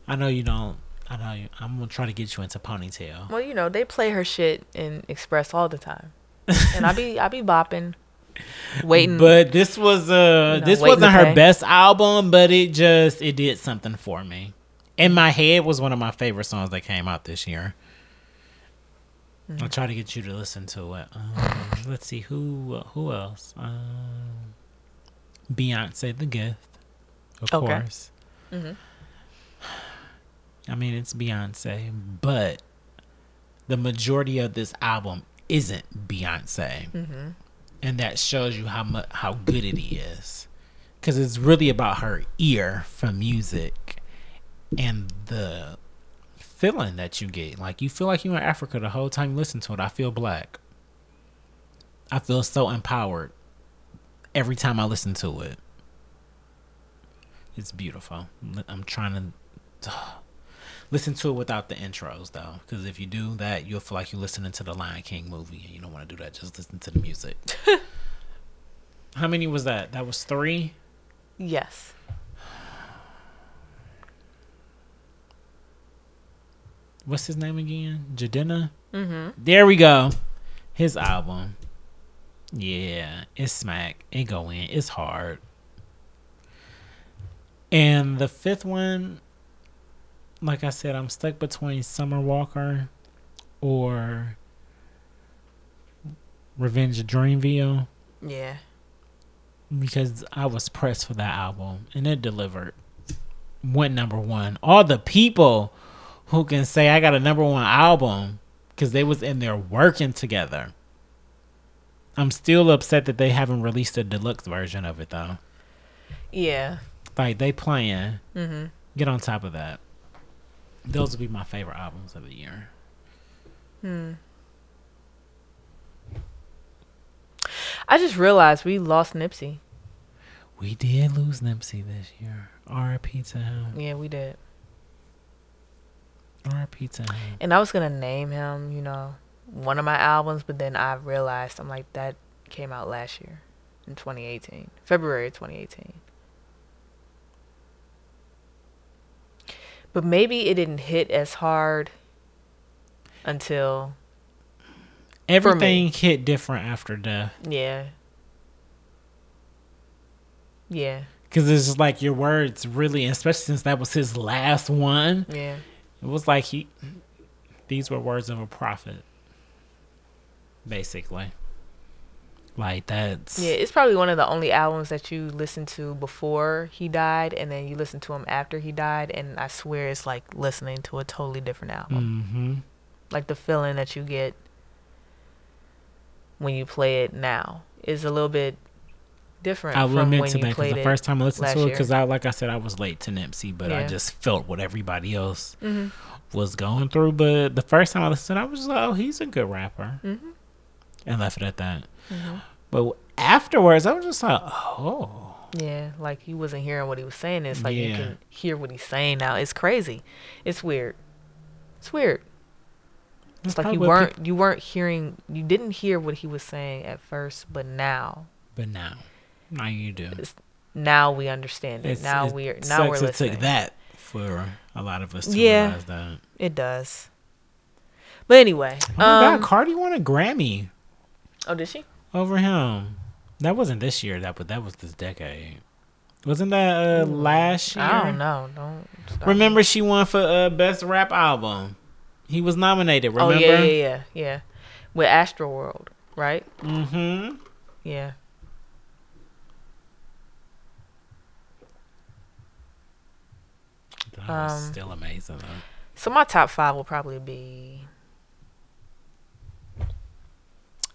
I know you don't. I know. I'm gonna try to get you into ponytail. Well, you know they play her shit in Express all the time, and I be I be bopping, waiting. But this was uh You know, this wasn't her best album, but it just it did something for me. In my head was one of my favorite songs that came out this year. Mm-hmm. I'll try to get you to listen to it. Um, let's see who who else. Um, Beyonce, The Gift, of Okay. course. Mhm. I mean, it's Beyonce, but the majority of this album isn't Beyonce, Mm-hmm. and that shows you how much how good it is, because it's really about her ear for music and the feeling that you get. Like you feel like you're in Africa the whole time you listen to it. I feel black. I feel so empowered every time I listen to it. It's beautiful. I'm trying to listen to it without the intros though, because if you do that, you'll feel like you're listening to the Lion King movie, and you don't want to do that. Just listen to the music. How many was that? That was three. Yes. What's his name again? Jadena. Mm-hmm. There we go. His album. Yeah, it's smack. It go in. It's hard. And the fifth one, like I said, I'm stuck between Summer Walker or Revenge of Dreamville Yeah. because I was pressed for that album and it delivered. Went number one. All the people who can say I got a number one album because they was in there working together. I'm still upset that they haven't released a deluxe version of it though. Yeah. Like they playing. Mm-hmm. Get on top of that. Those would be my favorite albums of the year. Hmm. I just realized we lost Nipsey. We did lose Nipsey this year. R.I.P. to him. Yeah, we did. R.I.P. to him. And I was gonna name him, you know, one of my albums, but then I realized I'm like that came out last year in 2018, February 2018. But maybe it didn't hit as hard until Everything hit different after death. yeah. Yeah. Because it's just like your words really, especially since that was his last one, Yeah. it was like he, these were words of a prophet, basically. Like that's Yeah, it's probably one of the only albums that you listen to before he died and then you listen to him after he died and I swear it's like listening to a totally different album. hmm Like the feeling that you get when you play it now is a little bit different I will admit to that because the first time I listened to it, because I, like I said, I was late to Nipsey, but I just felt what everybody else hmm was going through. But the first time I listened, I was like, oh, he's a good rapper, hmm and left it at that. Hmm But afterwards, I was just like, oh, Yeah, like he wasn't hearing what he was saying. It's like you can hear what he's saying now. It's crazy. It's weird. It's weird. It's like you weren't peop- you weren't hearing you didn't hear what he was saying at first, but now but now, now you do. now we understand it. It's- now it we're now we're sucks it listening. took that for a lot of us to Yeah. realize that. It does. But anyway, Oh my um, God, Cardi won a Grammy oh, did she? Over him. That wasn't this year, that but that was this decade. Wasn't that uh, last year? I don't know. Don't start. Remember, she won for uh, best rap album. He was nominated. Remember? Oh yeah, yeah, yeah, yeah. With Astroworld, right? Mm-hmm. Yeah. That was Um, still amazing though. So my top five will probably be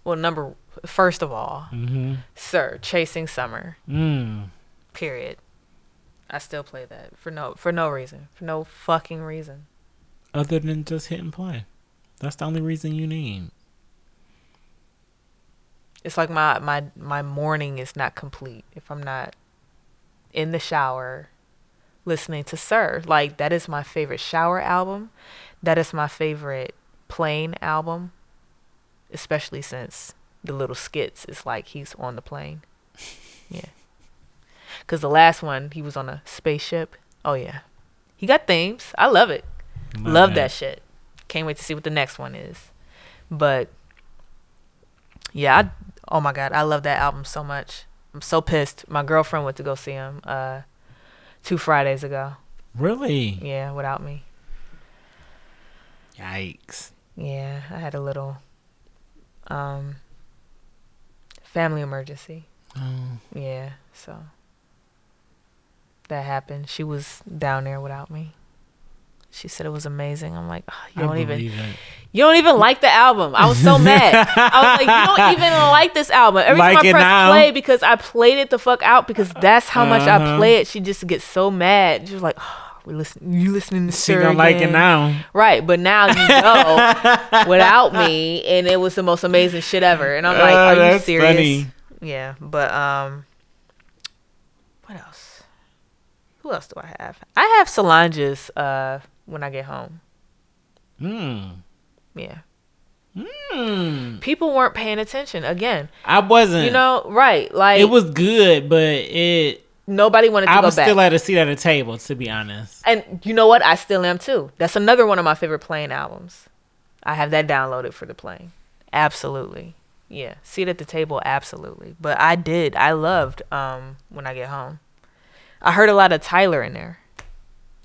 well, number first of all, Mm-hmm. Sir, Chasing Summer. Mm. Period. I still play that for no for no reason, for no fucking reason. Other than just hit and play. That's the only reason you need. It's like my my my morning is not complete if I'm not in the shower listening to Sir. Like that is my favorite shower album. That is my favorite plane album, especially since the little skits is like he's on the plane. Yeah. Cuz the last one he was on a spaceship. Oh yeah. He got themes. I love it. Love that shit. Can't wait to see what the next one is. But yeah, I, oh my god, I love that album so much. I'm so pissed. My girlfriend went to go see him uh two Fridays ago. Really? Yeah, without me. Yikes. Yeah, I had a little um family emergency. Oh, Yeah, so that happened. She was down there without me. She said it was amazing. I'm like, "Oh, you I don't even. You don't even like the album. I was so mad. I was like, you don't even like this album. Every Like time I press now? play because I played it the fuck out because that's how much I Uh-huh. play it. She just gets so mad. She was like, oh, we listen. You listening to She Sir don't like it now. right? But now you know without me, and it was the most amazing shit ever. And I'm like, Oh, are you serious? funny. Yeah, but um, what else? Who else do I have? I have Solange's uh when I get home. Mm. Yeah, Mm. people weren't paying attention again. I wasn't. You know, right? Like it was good, but it. Nobody wanted to I go was back. still at a seat at a table, to be honest. and you know what? I still am too. That's another one of my favorite playing albums. I have that downloaded for the playing. Absolutely. Yeah. Seat at the table, absolutely. But I did. I loved um when I get home. I heard a lot of Tyler in there.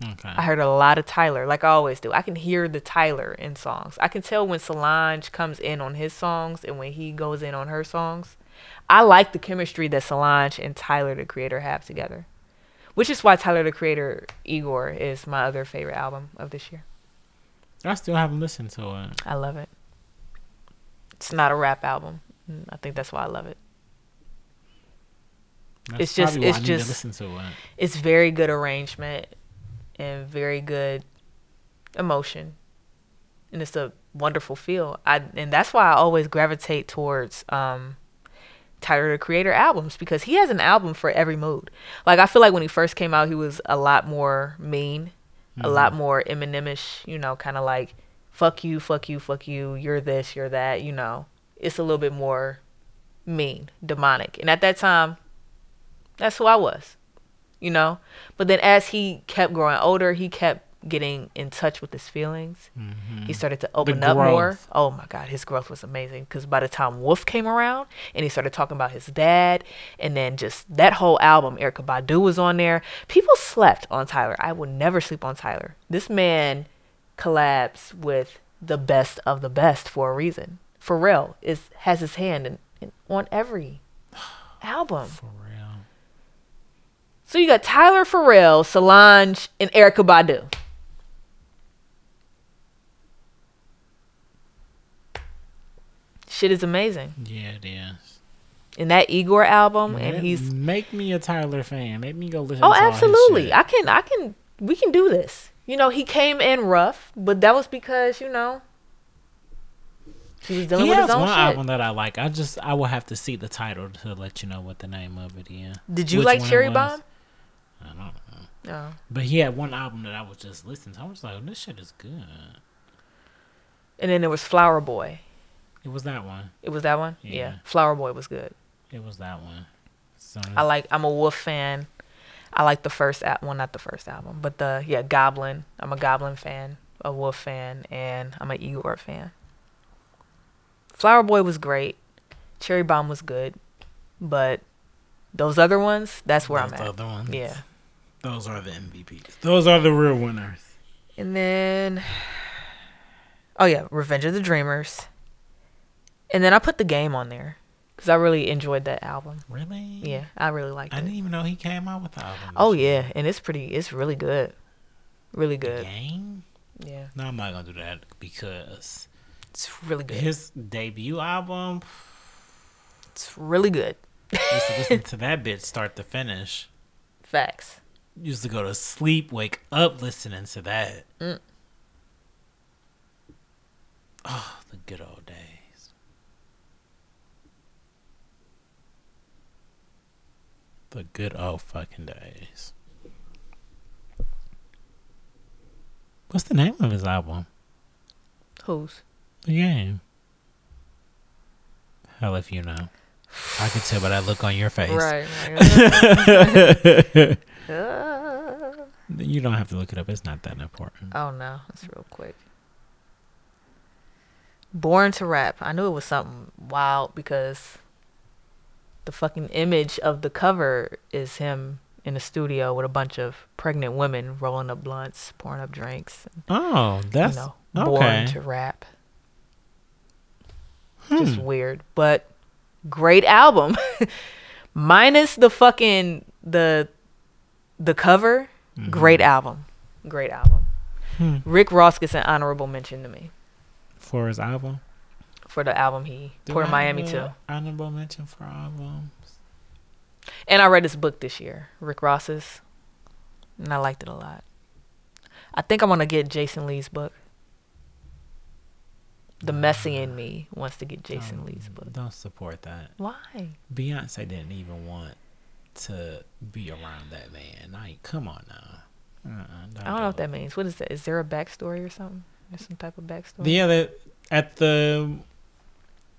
Okay. I heard a lot of Tyler, like I always do. I can hear the Tyler in songs. I can tell when Solange comes in on his songs and when he goes in on her songs. I like the chemistry that Solange and Tyler the Creator have together, which is why Tyler the Creator Igor is my other favorite album of this year. I still haven't listened to it. I love it. It's not a rap album. Mm, I think that's why I love it. That's It's just- it's just- to listen to it. It's very good arrangement and very good emotion. And it's a wonderful feel. I and that's why I always gravitate towards um Tyler the Creator albums because he has an album for every mood. Like I feel like when he first came out, he was a lot more mean, a lot mm-hmm. more Eminemish. You know, kind of like fuck you, fuck you, fuck you. You're this, you're that. You know, it's a little bit more mean, demonic. And at that time, that's who I was. You know, but then as he kept growing older, he kept getting in touch with his feelings. Mm-hmm. He started to open up more. Oh my God, his growth was amazing. Because by the time Wolf came around and he started talking about his dad, and then just that whole album, Erykah Badu was on there. People slept on Tyler. I would never sleep on Tyler. This man collabs with the best of the best for a reason. Pharrell is has his hand in, in, on every album. For real. So you got Tyler Pharrell, Solange, and Erykah Badu. Shit is amazing. Yeah, it is. And that Igor album, and he's make me a Tyler fan. Make me go listen. oh, to all his absolutely. I can, I can, we can do this. You know, he came in rough, but that was because you know he was dealing he with has his own one shit. album that I like. I just I will have to see the title to let you know what the name of it is. Did you Which like Cherry. Bomb? I don't know. No. But he had one album that I was just listening to. I was like, oh, this shit is good. And then there was Flower Boy. It was that one. It was that one. Yeah. yeah. Flower Boy was good. It was that one. So I like. I'm a Wolf fan. I like the first al- well, not the first album, but the yeah Goblin. I'm a Goblin fan, a Wolf fan, and I'm an Igor fan. Flower Boy was great. Cherry Bomb was good, but those other ones, that's where those I'm at. other ones. Yeah. Those are the MVPs. Those are the real winners. And then, oh yeah, Revenge of the Dreamers. And then I put the game on there because I really enjoyed that album. Really? Yeah, I really liked I it. I didn't even know he came out with the album. Oh yeah, and it's pretty. It's really good. Really The good. game? Yeah, No, I'm not gonna do that because it's really good. his debut album. It's really good. Used to listen to that bitch start to finish. Facts. Used to go to sleep, wake up listening to that. Mm. Oh, the good old days. The good old fucking days. What's the name of his album? Who's? The game. Hell if you know. I can tell by that look on your face. Right. You don't have to look it up. It's not that important. oh no, it's real quick. Born to Rap. I knew it was something wild because the fucking image of the cover is him in a studio with a bunch of pregnant women rolling up blunts, pouring up drinks. Oh, that's you know, okay. born to rap. Just weird, but great album. Minus the fucking the the cover, great album, great album. Hmm. Rick Ross gets an honorable mention to me for his album. For the album he Do Port of Miami too. Honorable mention for albums. And I read his book this year, Rick Ross's, and I liked it a lot. I think I'm gonna get Jason Lee's book. The messy in me wants to get Jason Don't- Lee's book. Don't support that. Why? Beyonce didn't even want to be around that man. Like, come on now. Uh-uh, I don't know what that means. What is that? Is there a backstory or something? There's some type of backstory. Yeah, at the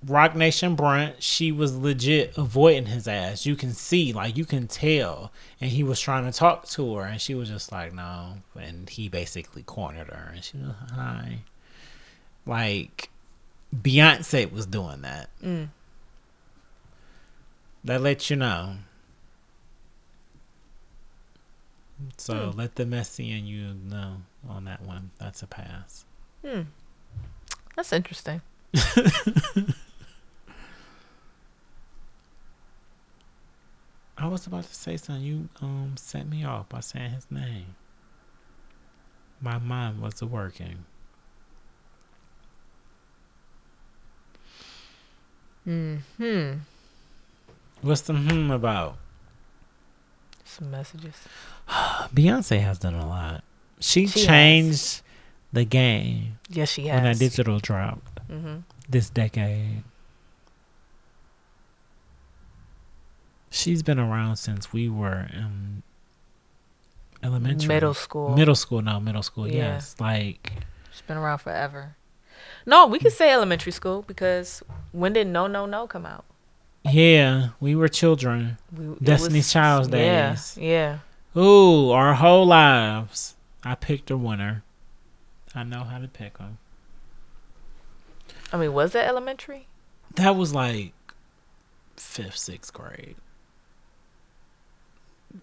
Roc Nation brunch, she was legit avoiding his ass. You can see, like, you can tell, and he was trying to talk to her, and she was just like, no, and he basically cornered her, and she was like, hi. Like, Beyonce was doing that. Mm. That lets you know. So Hmm. let the messy in you know on that one. That's a pass. Hmm. That's interesting. I was about to say something. You um set me off by saying his name. My mind wasn't working. Hmm. What's the hmm about? Some messages. Beyonce has done a lot. She, She has. changed the game Yes, she has. when that digital dropped hmm this decade. She's been around since we were in elementary, Middle school. middle school. No, middle school. Yeah. Yes, like She's been around forever. No, we could say elementary school because when did No No No come out? yeah, we were children. We, Destiny's Child's yeah, days. Yeah. Ooh, our whole lives. I picked a winner. I know how to pick them. I mean, was that elementary? That was like fifth, sixth grade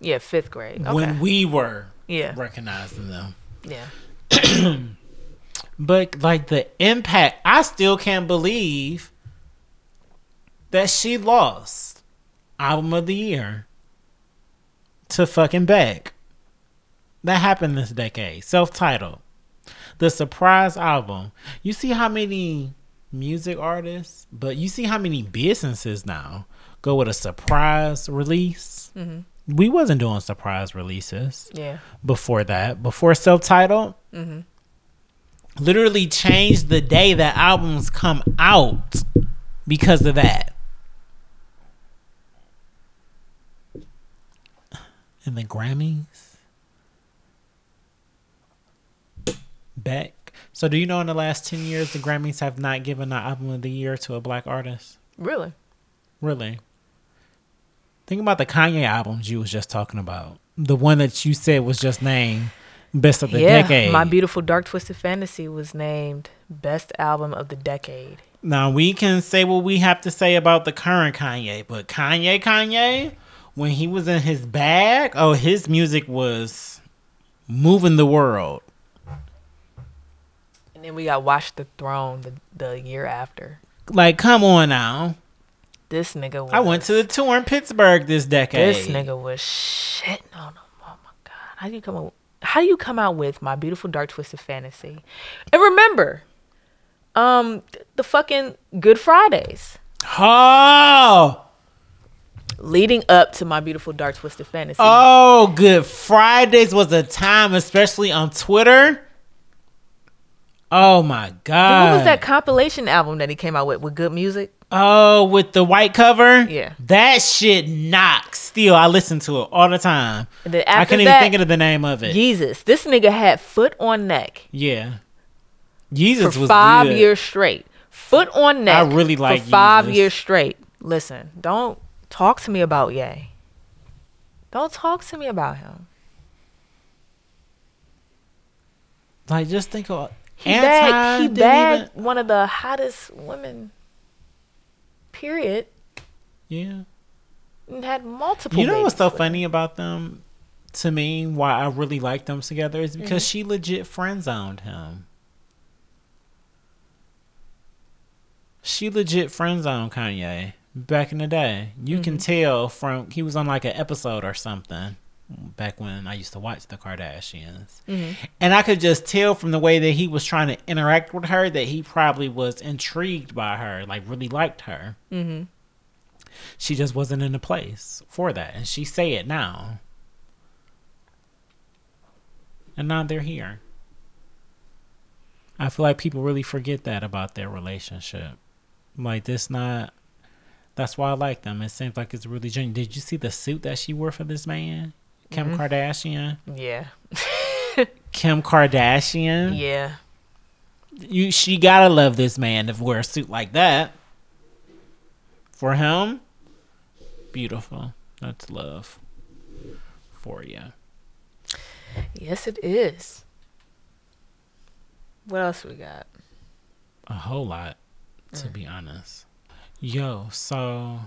Yeah, fifth grade. Okay. when we were yeah. recognizing them. Yeah. But like the impact, I still can't believe that she lost album of the year to fucking Beck. That happened this decade. Self-titled. The surprise album. You see how many music artists, but you see how many businesses now go with a surprise release. Mhm. We wasn't doing surprise releases Yeah. before that. Before self-titled, Mhm. literally changed the day that albums come out because of that. And the Grammys back. So do you know in the last 10 years the Grammys have not given an album of the year to a black artist? Really? Really? Think about the Kanye albums you was just talking about. The one that you said was just named best of the yeah. decade. My beautiful dark twisted fantasy was named best album of the decade. Now we can say what we have to say about the current Kanye, but Kanye, Kanye, when he was in his bag, oh, his music was moving the world. And then we got Watch the Throne the, the year after. Like, come on now. This nigga was I went to the tour in Pittsburgh this decade. This nigga was shitting on him. Oh my god. How do you come out how do you come out with my beautiful dark twisted fantasy? And remember, um the fucking Good Fridays. Oh, Leading up to my beautiful dark twisted fantasy. oh, Good Fridays was a time, especially on Twitter. Oh my god! what was that compilation album that he came out with with good music? Oh, with the white cover? Yeah. That shit knocks. Still, I listen to it all the time. I can't that, even think of the name of it. Jesus. This nigga had foot on neck yeah. Jesus for was five good. years straight. Foot on neck. I really like for five Yeezus. years straight. Listen, don't talk to me about Ye. Don't talk to me about him. Like, just think of He Anti bagged, he bagged even- one of the hottest women. Period. Yeah. And had multiple. You know what's so funny about them? To me, why I really like them together is because Mm-hmm. she legit friend zoned him. She legit friend zoned Kanye back in the day. You can Mm-hmm. tell from he was on like an episode or something back when I used to watch the Kardashians. Mhm. And I could just tell from the way that he was trying to interact with her that he probably was intrigued by her, like really liked her. Mhm. She just wasn't in the place for that. And she say it now. And now they're here. I feel like people really forget that about their relationship. Like this not that's why I like them. It seems like it's really genuine. Did you see the suit that she wore for this man? Kim mm-hmm. Kardashian? Yeah. Kim Kardashian? Yeah. You she gotta love this man to wear a suit like that. For him, beautiful. That's love for you. Yes, it is. What else we got? A whole lot, to mm. be honest. Yo, so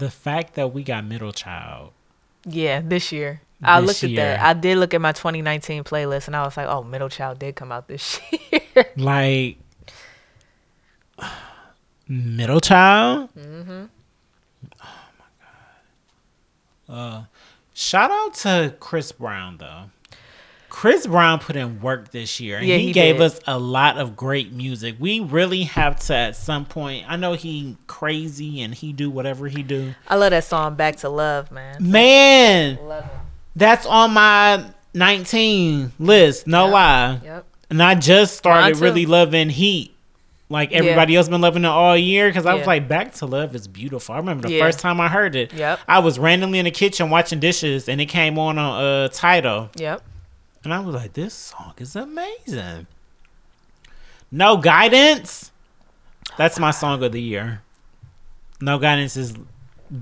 the fact that we got middle child, Yeah, this year. I This looked at that. I did look at my 2019 playlist and I was like, oh, Middle Child did come out this year. like middle child. mm-hmm. Oh, my God. Uh, shout out to Chris Brown though. Chris Brown put in work this year. And Yeah, he, he gave did. us a lot of great music. We really have to at some point. I know he crazy and he do whatever he do. I love that song, Back to Love, man. Man, that's on my 19 list. No Yep. lie. Yep. And I just started really loving Heat. like everybody else been loving it all year. Because I was like, Back to Love is beautiful. I remember the Yeah. first time I heard it. Yep. I was randomly in the kitchen watching dishes, and it came on on uh, Tidal, Yep. And I was like, "This song is amazing." No guidance. That's my song of the year. No guidance is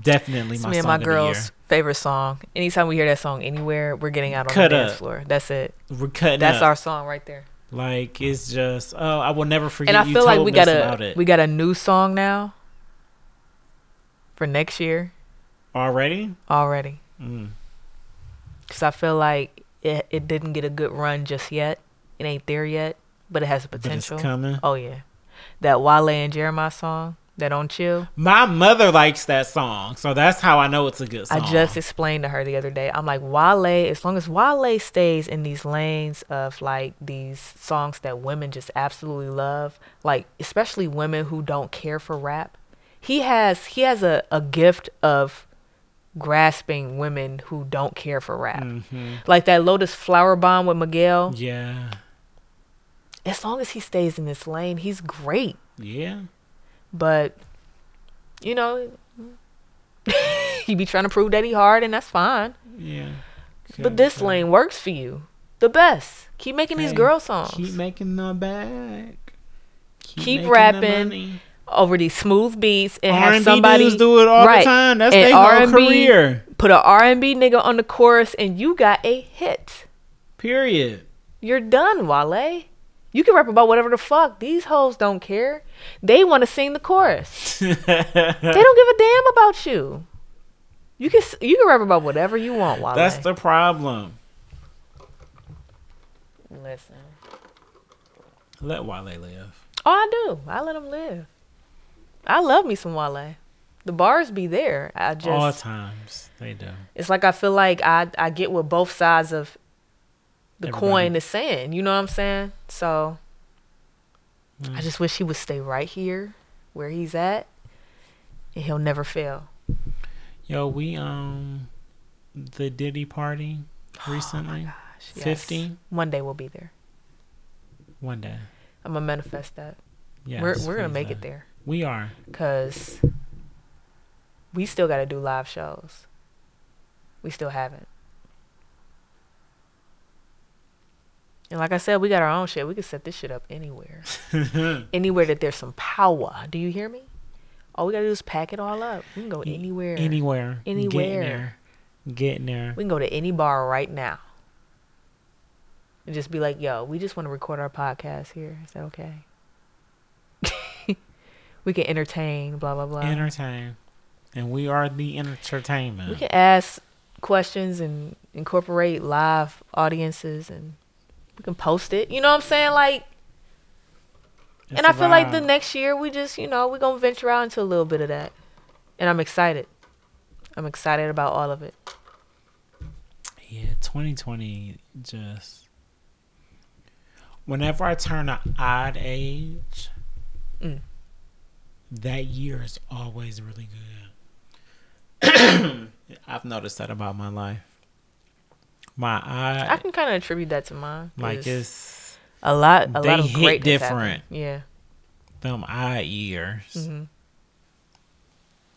definitely It's my me and song my of the year. girls' favorite song. Anytime we hear that song anywhere, we're getting out on Cut the dance floor. That's it. We're cutting That's up. our song right there. like it's just oh I will never forget. And I you feel like we got a we got a new song now for next year already. already. Mm. Cause I feel like it it didn't get a good run just yet. It ain't there yet, but it has But it's potential. coming. Oh yeah, that Wale and Jeremih song that on chill. My mother likes that song, so that's how I know it's a good song. I just explained to her the other day. I'm like, Wale, as long as Wale stays in these lanes of like these songs that women just absolutely love, like especially women who don't care for rap, he has he has a, a gift of grasping women who don't care for rap. Mhm. Like that Lotus Flower Bomb with Miguel. Yeah, As long as he stays in this lane, he's great. yeah. But you know, he be trying to prove that he hard, and that's fine. Yeah. But this lane works for you. The best. Keep making these girl songs. Keep making the bag. Keep the rapping. Over these smooth beats and have R&B somebody dudes do it all right. the time. That's And their whole career. put a R&B nigga on the chorus and you got a hit. Period. You're done, Wale. You can rap about whatever the fuck. These hoes don't care. They want to sing the chorus. they don't give a damn about you. You can you can rap about whatever you want, Wale. That's the problem. listen. Let Wale live. Oh, I do. I let him live. I love me some Wale. The bars be there. I just all times they do. it's like I feel like I I get what both sides of the Everybody. coin is saying. You know what I'm saying? So Mm. I just wish he would stay right here where he's at, and he'll never fail. Yo, we um the Diddy party recently. Gosh, yes. Fifty One day we'll be there. one day. I'm gonna manifest that. Yeah, we're we're gonna make it there We are. because we still got to do live shows. We still haven't. And like I said, we got our own shit. We can set this shit up anywhere. anywhere that there's some power. Do you hear me? All we gotta do is pack it all up. We can go anywhere. Anywhere. Anywhere. Getting there. Getting there. We can go to any bar right now. And just be like, yo, we just want to record our podcast here. Is that okay? We can entertain, blah blah blah. Entertain. And we are the entertainment. we can ask questions and incorporate live audiences and we can post it. You know what I'm saying? Like It's and I feel like the next year we just, you know, we're gonna venture out into a little bit of that. And I'm excited. I'm excited about all of it. Yeah, 2020 just. Whenever I turn an odd age, Mm. That year is always really good. I've noticed that about my life. My eye. I eye, can kind of attribute that to mine. Like it's a lot, a they lot of hit greatness different. happened. Yeah. them odd years. hmm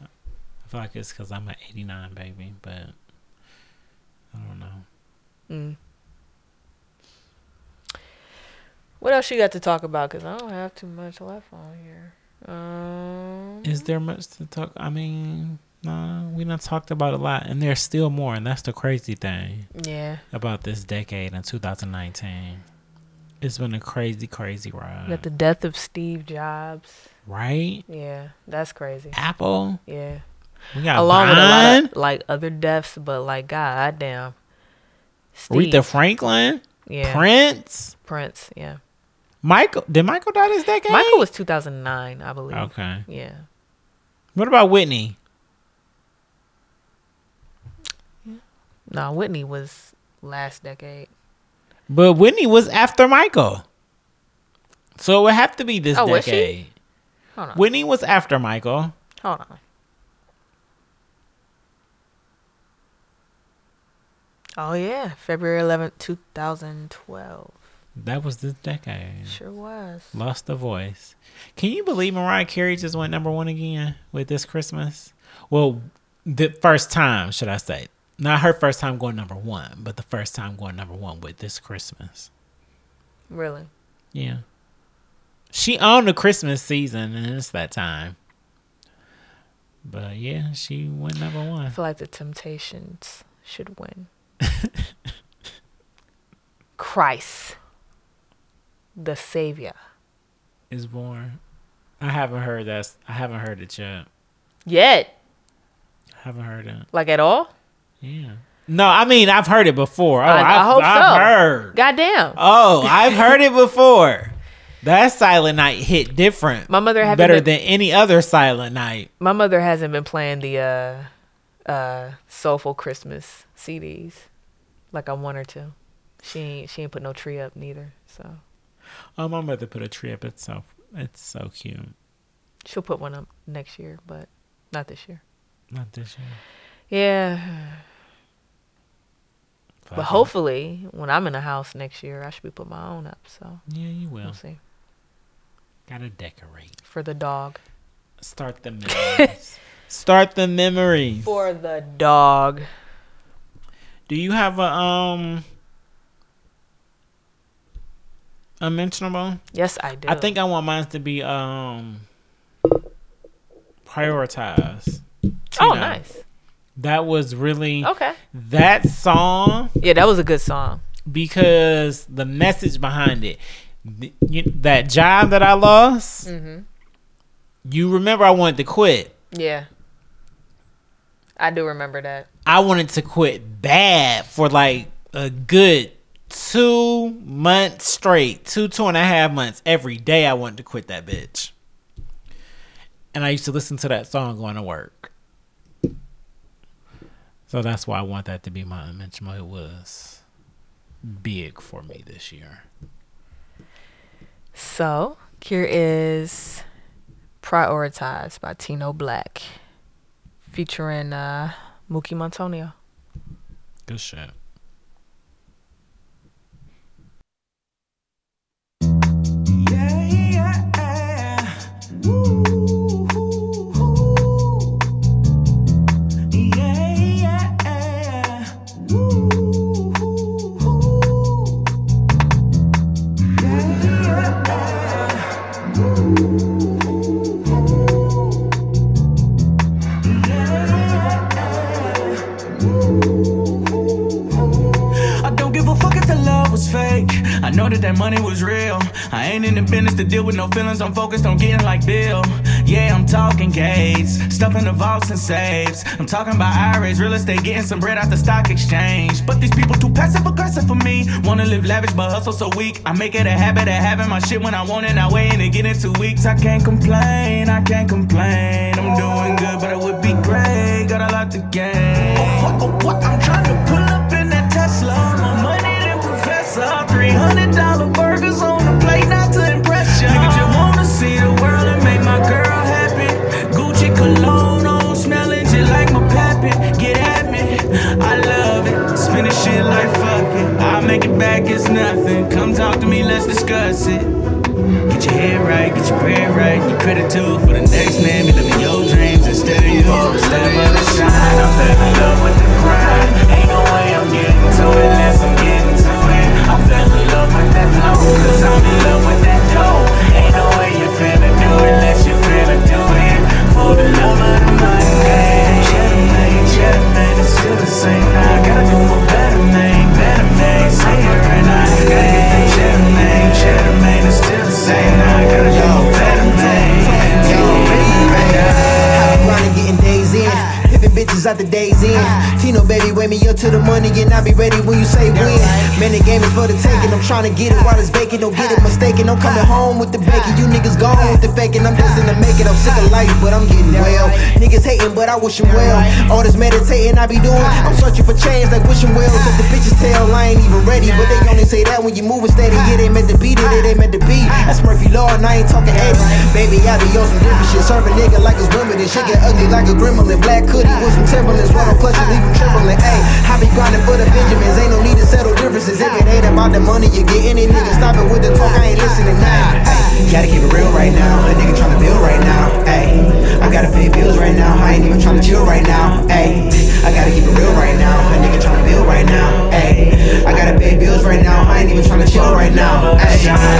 I feel like it's because I'm an 89 baby, but I don't know. Mm. What else you got to talk about? Cause I don't have too much left on here. Um, Is there much to talk? I mean, nah, we not talked about a lot, and there's still more, and that's the crazy thing yeah, about this decade in 2019. It's been a crazy, crazy ride, got the death of Steve Jobs. right? Yeah, that's crazy. Apple, Yeah, we got along with a lot of like other deaths, but like God damn, Aretha Franklin, yeah, Prince, Prince, yeah. Michael. Did Michael die this decade? Michael was 2009, I believe. okay. Yeah, What about Whitney? no, Whitney was last decade. But Whitney was after Michael, so it would have to be this Oh, was she? decade. Hold on, Whitney was after Michael. hold on. Oh yeah, February 11th, 2012. That was this decade. Sure was. Lost the voice. Can you believe Mariah Carey just went number one again with this Christmas? Well, the first time, should I say? Not her first time going number one, but the first time going number one with this Christmas. Really? Yeah. She owned the Christmas season, and it's that time. But yeah, she went number one. I feel like the Temptations should win. Christ, the Savior. Is born. I haven't heard that. I haven't heard it yet. Yet, I haven't heard it. like at all? Yeah. No, I mean I've heard it before. Oh, I- I I've, hope I've so. heard. Goddamn. Oh, I've heard it before. That Silent Night hit different. My mother haven't better been- than any other Silent Night. My mother hasn't been playing the uh, uh, soulful Christmas CDs like I want her to. She ain't she ain't put no tree up neither. So Oh, my mother put a tree up. It's so it's so cute. she'll put one up next year, but not this year. Not this year. Yeah, but hopefully when I'm in a house next year, I should be putting my own up. So Yeah, you will. we'll see Gotta decorate. for the dog. Start the memories. Start the memories. For the dog. Do you have a um unmentionable? Yes, I do. I think I want mine to be um prioritized. Oh, nice. That was really Okay. that song Yeah, that was a good song. because the message behind it. th- you- that job that I lost. Mm-hmm. You remember I wanted to quit. Yeah. I do remember that. I wanted to quit bad for like a good two months straight, two two and a half months. Every day I wanted to quit that bitch, and I used to listen to that song going to work. So that's why I want that to be my unmentionable. It was big for me this year. So here is Prioritized by Tino Black. Featuring uh Mookie Montonio. Good shit. I'm focused on getting talking gates, stuff in the vaults and safes. I'm talking about IRAs, real estate, getting some bread out the stock exchange. But these people too passive aggressive for me. Wanna live lavish, but hustle so weak. I make it a habit of having my shit when I want it. I wait and it get in two weeks. I can't complain, I can't complain. I'm doing good, but it would be great. Got a lot to gain. Oh, oh, what? Back, it's nothing. Come talk to me, let's discuss it. Get your head right, get your bread right. Your credit too for the next man. Be living your dreams instead of you. Instead of the shine, I fell in love with the grind. Ain't no way I'm getting to it unless I'm getting to it. I fell in love with that flow, cause I'm in love with that dough. Ain't no way you're finna do it unless you're finna do it. For the love of the money. Cheddar man, cheddar it's still the same. I gotta do more. Better, man. Say Out the days in. Tino, baby, wake me up to the money and I'll be ready when you say when. Man, the game is for the taking. I'm trying to get it while it's vacant. Don't get it mistaken. I'm coming home with the bacon. You niggas gone with the faking. I'm destined to make it. I'm sick of life, but I'm getting well. niggas hating, but I wish them well. All this meditating I be doing, I'm searching for change like wishing well. Cause the bitches tell I ain't even ready, but they only say that when you moving steady. Yeah, they meant to beat it, it ain't meant to be. That's Murphy Law, and I ain't talking Eddie. Baby, I be on some different shit. Serve a nigga like it's women, and shit get ugly like a gremlin. Black hoodie with some Timberlands, while I'm clutching, leave them trembling. Ayy, I be grinding for the Benjamins, ain't no need to settle differences. If it ain't about the money you get, any nigga stopping with the talk, I ain't listening now. Ayy, gotta keep it real right now. A nigga tryna build right now. Ayy, I gotta pay bills right now. I ain't even tryna chill right now. Ayy, I gotta keep it real right now. A nigga tryna build right now. Ayy, I gotta pay bills right now. I ain't even tryna chill right now. Ayy.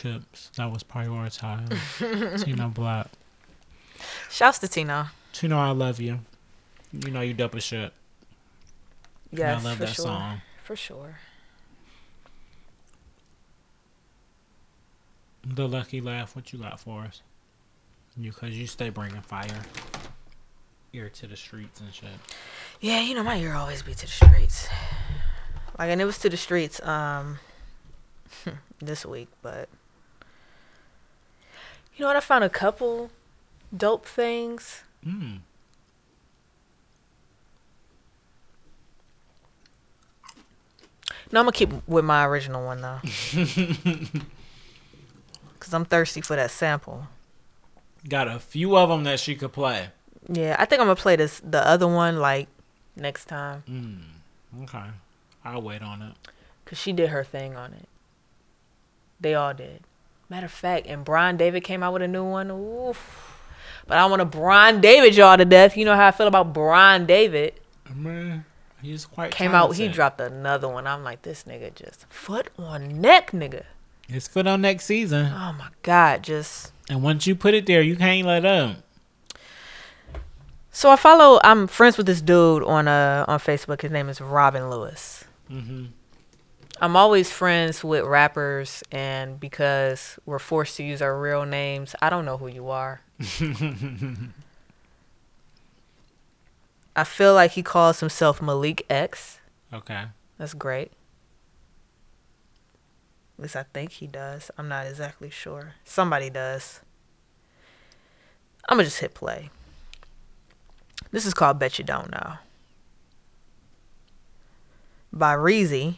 Chips. That was prioritized. Tino Black. Shouts to Tino. Tino, I love you. You know you dope as shit. Yes, I love for that sure. song. For sure. The lucky laugh. What you got for us? You, cause you stay bringing fire. Ear to the streets and shit. Yeah, you know my ear always be to the streets. Like, and it was to the streets um this week, but you know what? I found a couple dope things. Mm. No, I'm gonna keep with my original one though, cause I'm thirsty for that sample. Got a few of them that she could play. Yeah, I think I'm gonna play this the other one like next time, Mm. Okay. I'll wait on it. cause she did her thing on it. They all did. Matter of fact, and Brian David came out with a new one. Oof. But I want to Brian David y'all to death. You know how I feel about Brian David. Man, he's quite Came out, he dropped another one. I'm like, this nigga just foot on neck, nigga. It's foot on neck season. Oh my god, just And once you put it there, you can't let up. So I follow. I'm friends with this dude on uh on Facebook. His name is Robin Lewis. Mm-hmm. I'm always friends with rappers, and because we're forced to use our real names, I don't know who you are. I feel like he calls himself Malik X. Okay. That's great. At least I think he does. I'm not exactly sure. Somebody does. I'm gonna just hit play. This is called Bet You Don't Know. By Reezy,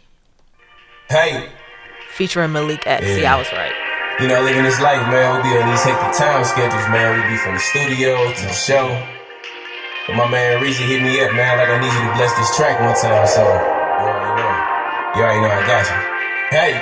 Hey, featuring Malik X. See, I was right. you know, living this life, man, we be on these hectic time schedules, man. We be from the studio to the show. But my man Reezy hit me up, man, like I need you to bless this track one time, so you already know. You already know I got you. Hey,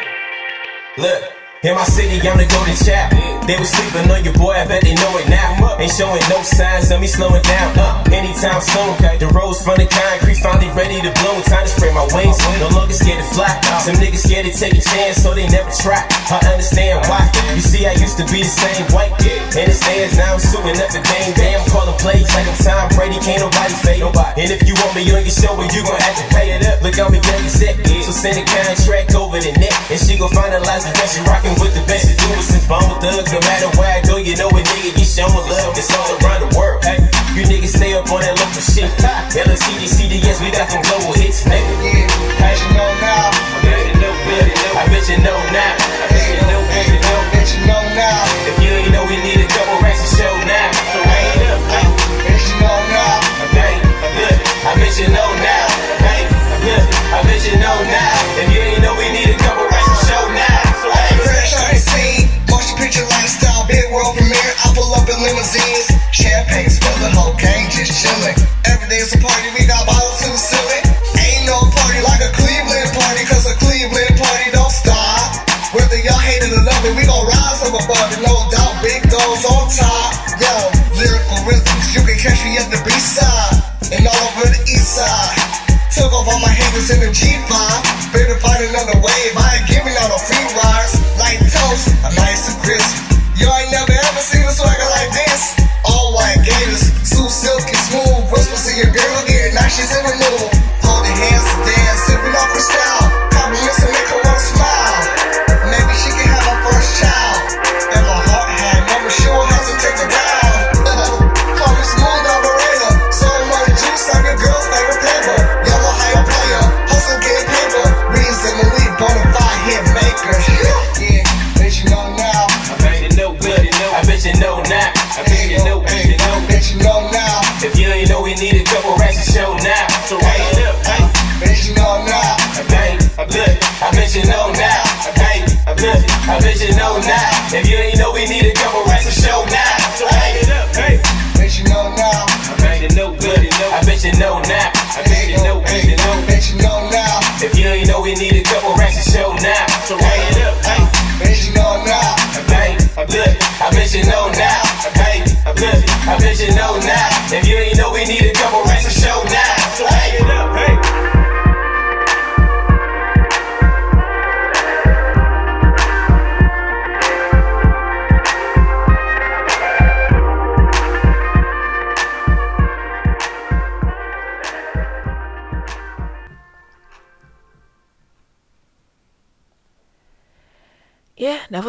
look. In my city, I'm the golden child. They was sleeping on your boy, I bet they know it now. Ain't showing no signs of me slowing down. Uh, anytime soon, the rose from the concrete finally ready to bloom. Time to spread my wings. No longer scared to fly. Some niggas scared to take a chance, so they never try. I understand why. You see, I used to be the same white. Kid and it stands now, I'm suing up the game. Damn, calling plays like I'm Tom Brady. Can't nobody fade. Nobody. And if you want me on your show, well, you gon' have to pay it up. Look, I'm a young set. So send a contract over the net. And she gon' finalize the rest. She rockin' with the best. Do it since bone thugs. No matter where I go, you know a nigga get shown love. It's all around the world. Hey, you niggas stay up on that local shit. CDS, we got them global hits, nigga. Now. I bet you know, now. I bet you know, now. If you ain't know, we need a double show now. Bet you know now. I bet, you know now. I bet you know now. Champagne, spill the whole gang just chillin'. Every day is a party, we got bottles to the ceiling. Ain't no party like a Cleveland party, cause a Cleveland party don't stop. Whether y'all hate it or love it, we gon' rise up above it, no doubt. Big dogs on top. Yo, lyrical rhythms, you can catch me at the B side and all over the east side. Took off all my haters in the G5. Better find another wave. I ain't giving out no free rides. Like toast, I'm nice and crispy. You ain't never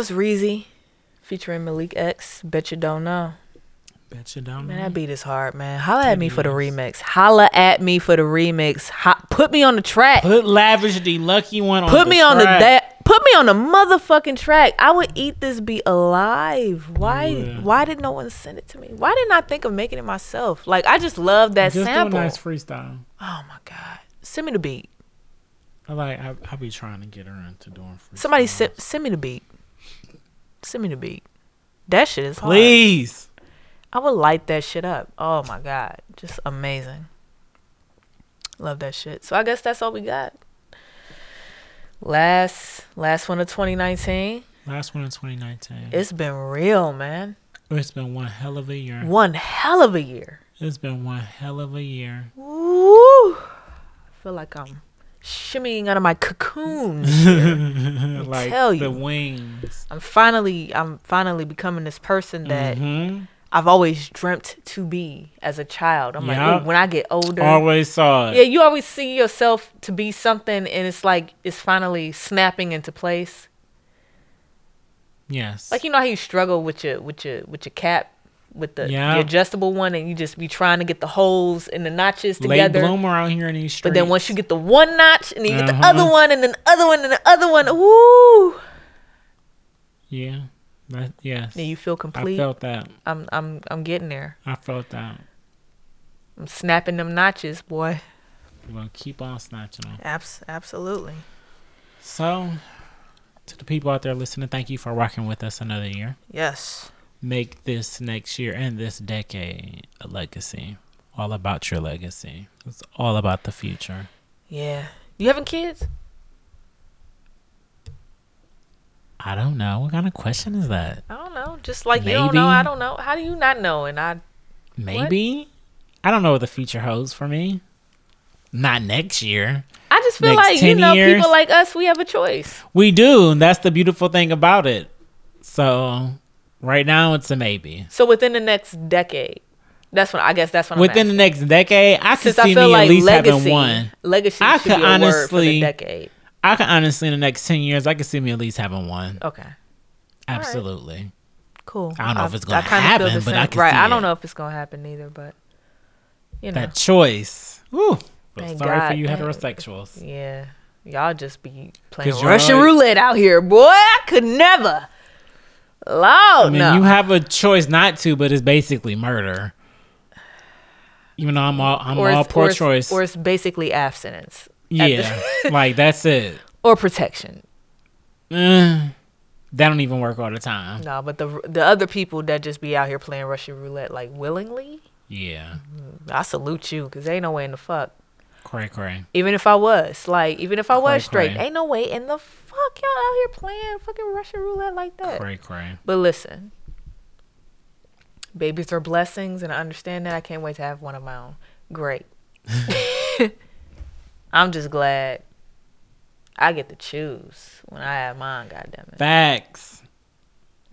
was Reezy featuring Malik X. Bet you don't know. Bet you don't Man, know. that beat is hard, man. Holla at me for the remix. Holla at me for the remix. Ho- put me on the track. Put lavish the lucky one on. Put me on the track. that. Put me on the motherfucking track. I would eat this beat alive. Why? would. Why did no one send it to me? Why didn't I think of making it myself? Like I just love that Just do a sample. nice freestyle. Oh my god! Send me the beat. I like. I, I be trying to get her into doing freestyle. Somebody send send me the beat. Send me the beat. That shit is hard. please. I would light that shit up. Oh my god, just amazing. Love that shit. So I guess that's all we got. Last last one of 2019. Last one of 2019. It's been real, man. it's been one hell of a year. One hell of a year. It's been one hell of a year. Woo! I feel like I'm shimmying out of my cocoon. like tell the you. wings. I'm finally I'm finally becoming this person that hmm I've always dreamt to be as a child. I'm Yup. like, when I get older, Always saw it. Yeah, you always see yourself to be something, and it's like it's finally snapping into place. Yes. Like you know how you struggle with your with your with your cap, with the, Yeah. the adjustable one, and you just be trying to get the holes and the notches Late together. bloomer out here in these streets. But then once you get the one notch, and then you get the Uh-huh. other one, and then the other one, and the other one, woo! yeah, that, yes. Then you feel complete. I felt that. I'm I'm I'm getting there. I felt that. I'm snapping them notches, boy. We're gonna keep on snatching them. Abs- absolutely. So, to the people out there listening, thank you for rocking with us another year. Yes. Make this next year and this decade a legacy. All about your legacy. It's all about the future. Yeah. You having kids? I don't know. What kind of question is that? I don't know. Just like you don't know, I don't know. How do you not know? And I Maybe. I don't know what the future holds for me. Not next year. I just feel Next like you 10 know years? people like us, we have a choice. We do, and that's the beautiful thing about it. So, right now it's a maybe. So within the next decade, that's when I guess that's when Within the next decade, I could Since see I me like at least legacy, having one. legacy I should could be a word for honestly- the decade. I could honestly, in the next ten years, I could see me at least having one. Okay, Absolutely. cool. I don't know if it's gonna happen, but I can right. I don't it. know if it's gonna happen either, but you know, That choice. Woo. Thank sorry for you heterosexuals. yeah, y'all just be playing Russian right. roulette out here, boy. I could never. Lord, I mean, no. you have a choice not to, but it's basically murder. Even though I'm all I'm or all pro choice, or it's basically abstinence at the- yeah, like that's it. or protection. Eh, That don't even work all the time. No, but the the other people that just be out here playing Russian roulette like willingly, Yeah. I salute you because ain't no way in the fuck. Cray cray. Even if I was like, even if I was straight, cray. ain't no way in the fuck y'all out here playing fucking Russian roulette like that. Cray cray. But listen, babies are blessings, and I understand that. I can't wait to have one of my own. Great. I'm just glad I get to choose when I have mine. Goddamn it, Facts.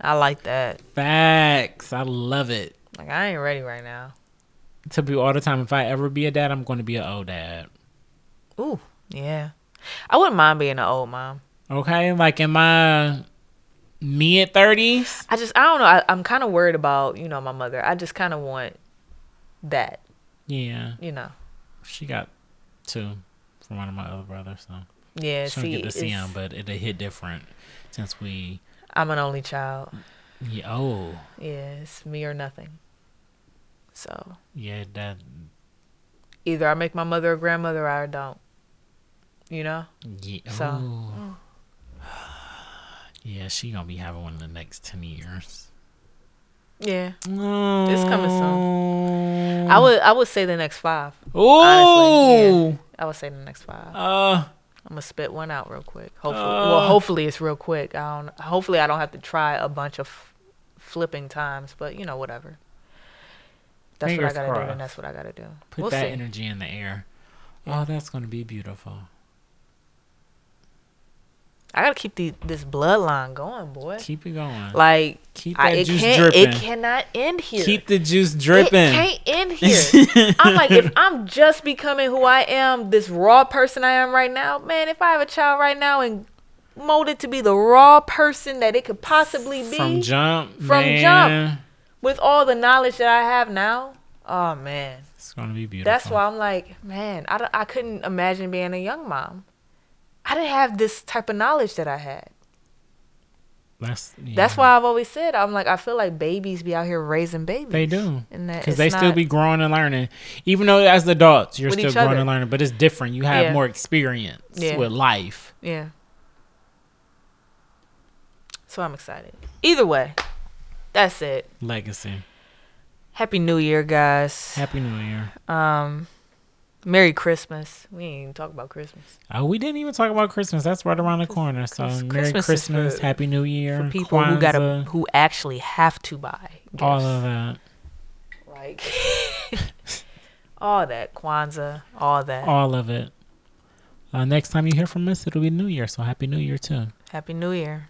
I like that. Facts. I love it. Like I ain't ready right now. Tell people all the time if I ever be a dad, I'm going to be an old dad. Ooh, yeah. I wouldn't mind being an old mom. Okay, like in my mid thirties. I just I don't know. I, I'm kind of worried about you know my mother. I just kind of want that. Yeah, You know. she got two from one of my other brothers, so Yeah. she don't get to see them, but it hit different since we. I'm an only child. Yeah, oh, Yeah, it's me or nothing. So yeah, that. either I make my mother a grandmother or I don't. You know? Yeah, So- yeah, she gonna be having one in the next ten years. Yeah. It's coming soon. I would I would say the next five. Ooh. Honestly, I would say the next five. Uh, I'm gonna spit one out real quick. Hopefully, Uh. well, hopefully it's real quick. I don't. Hopefully, I don't have to try a bunch of flipping times. But you know, whatever. That's Fingers what I gotta do, and that's what I gotta do. put we'll that see. energy in the air. Yeah. Oh, that's gonna be beautiful. I gotta keep the, this bloodline going, boy. Keep it going. Like Keep I, that it juice dripping. It cannot end here. Keep the juice dripping. It can't end here. I'm like, if I'm just becoming who I am, this raw person I am right now, man, if I have a child right now and mold it to be the raw person that it could possibly be From jump. From man, jump. With all the knowledge that I have now, oh man. It's gonna be beautiful. That's why I'm like, man, I, I couldn't imagine being a young mom. I didn't have this type of knowledge that I had. That's That's why I've always said, I'm like, I feel like babies be out here raising babies. they do. Because they still be growing and learning, even though as adults you're still growing other. and learning. But it's different. You have Yeah. more experience Yeah. with life. Yeah. So I'm excited. Either way, that's it. Legacy. Happy New Year, guys. Happy New Year. Um, Merry Christmas. We ain't even talk about Christmas. Oh, we didn't even talk about Christmas. That's right around the corner. So Cause Merry Christmas for- Happy New Year, For people who gotta, who actually have to buy gifts. all of that, like all that Kwanzaa, all that. all of it. Uh, next time you hear from us, it'll be New Year. So Happy New Year too. Happy New Year.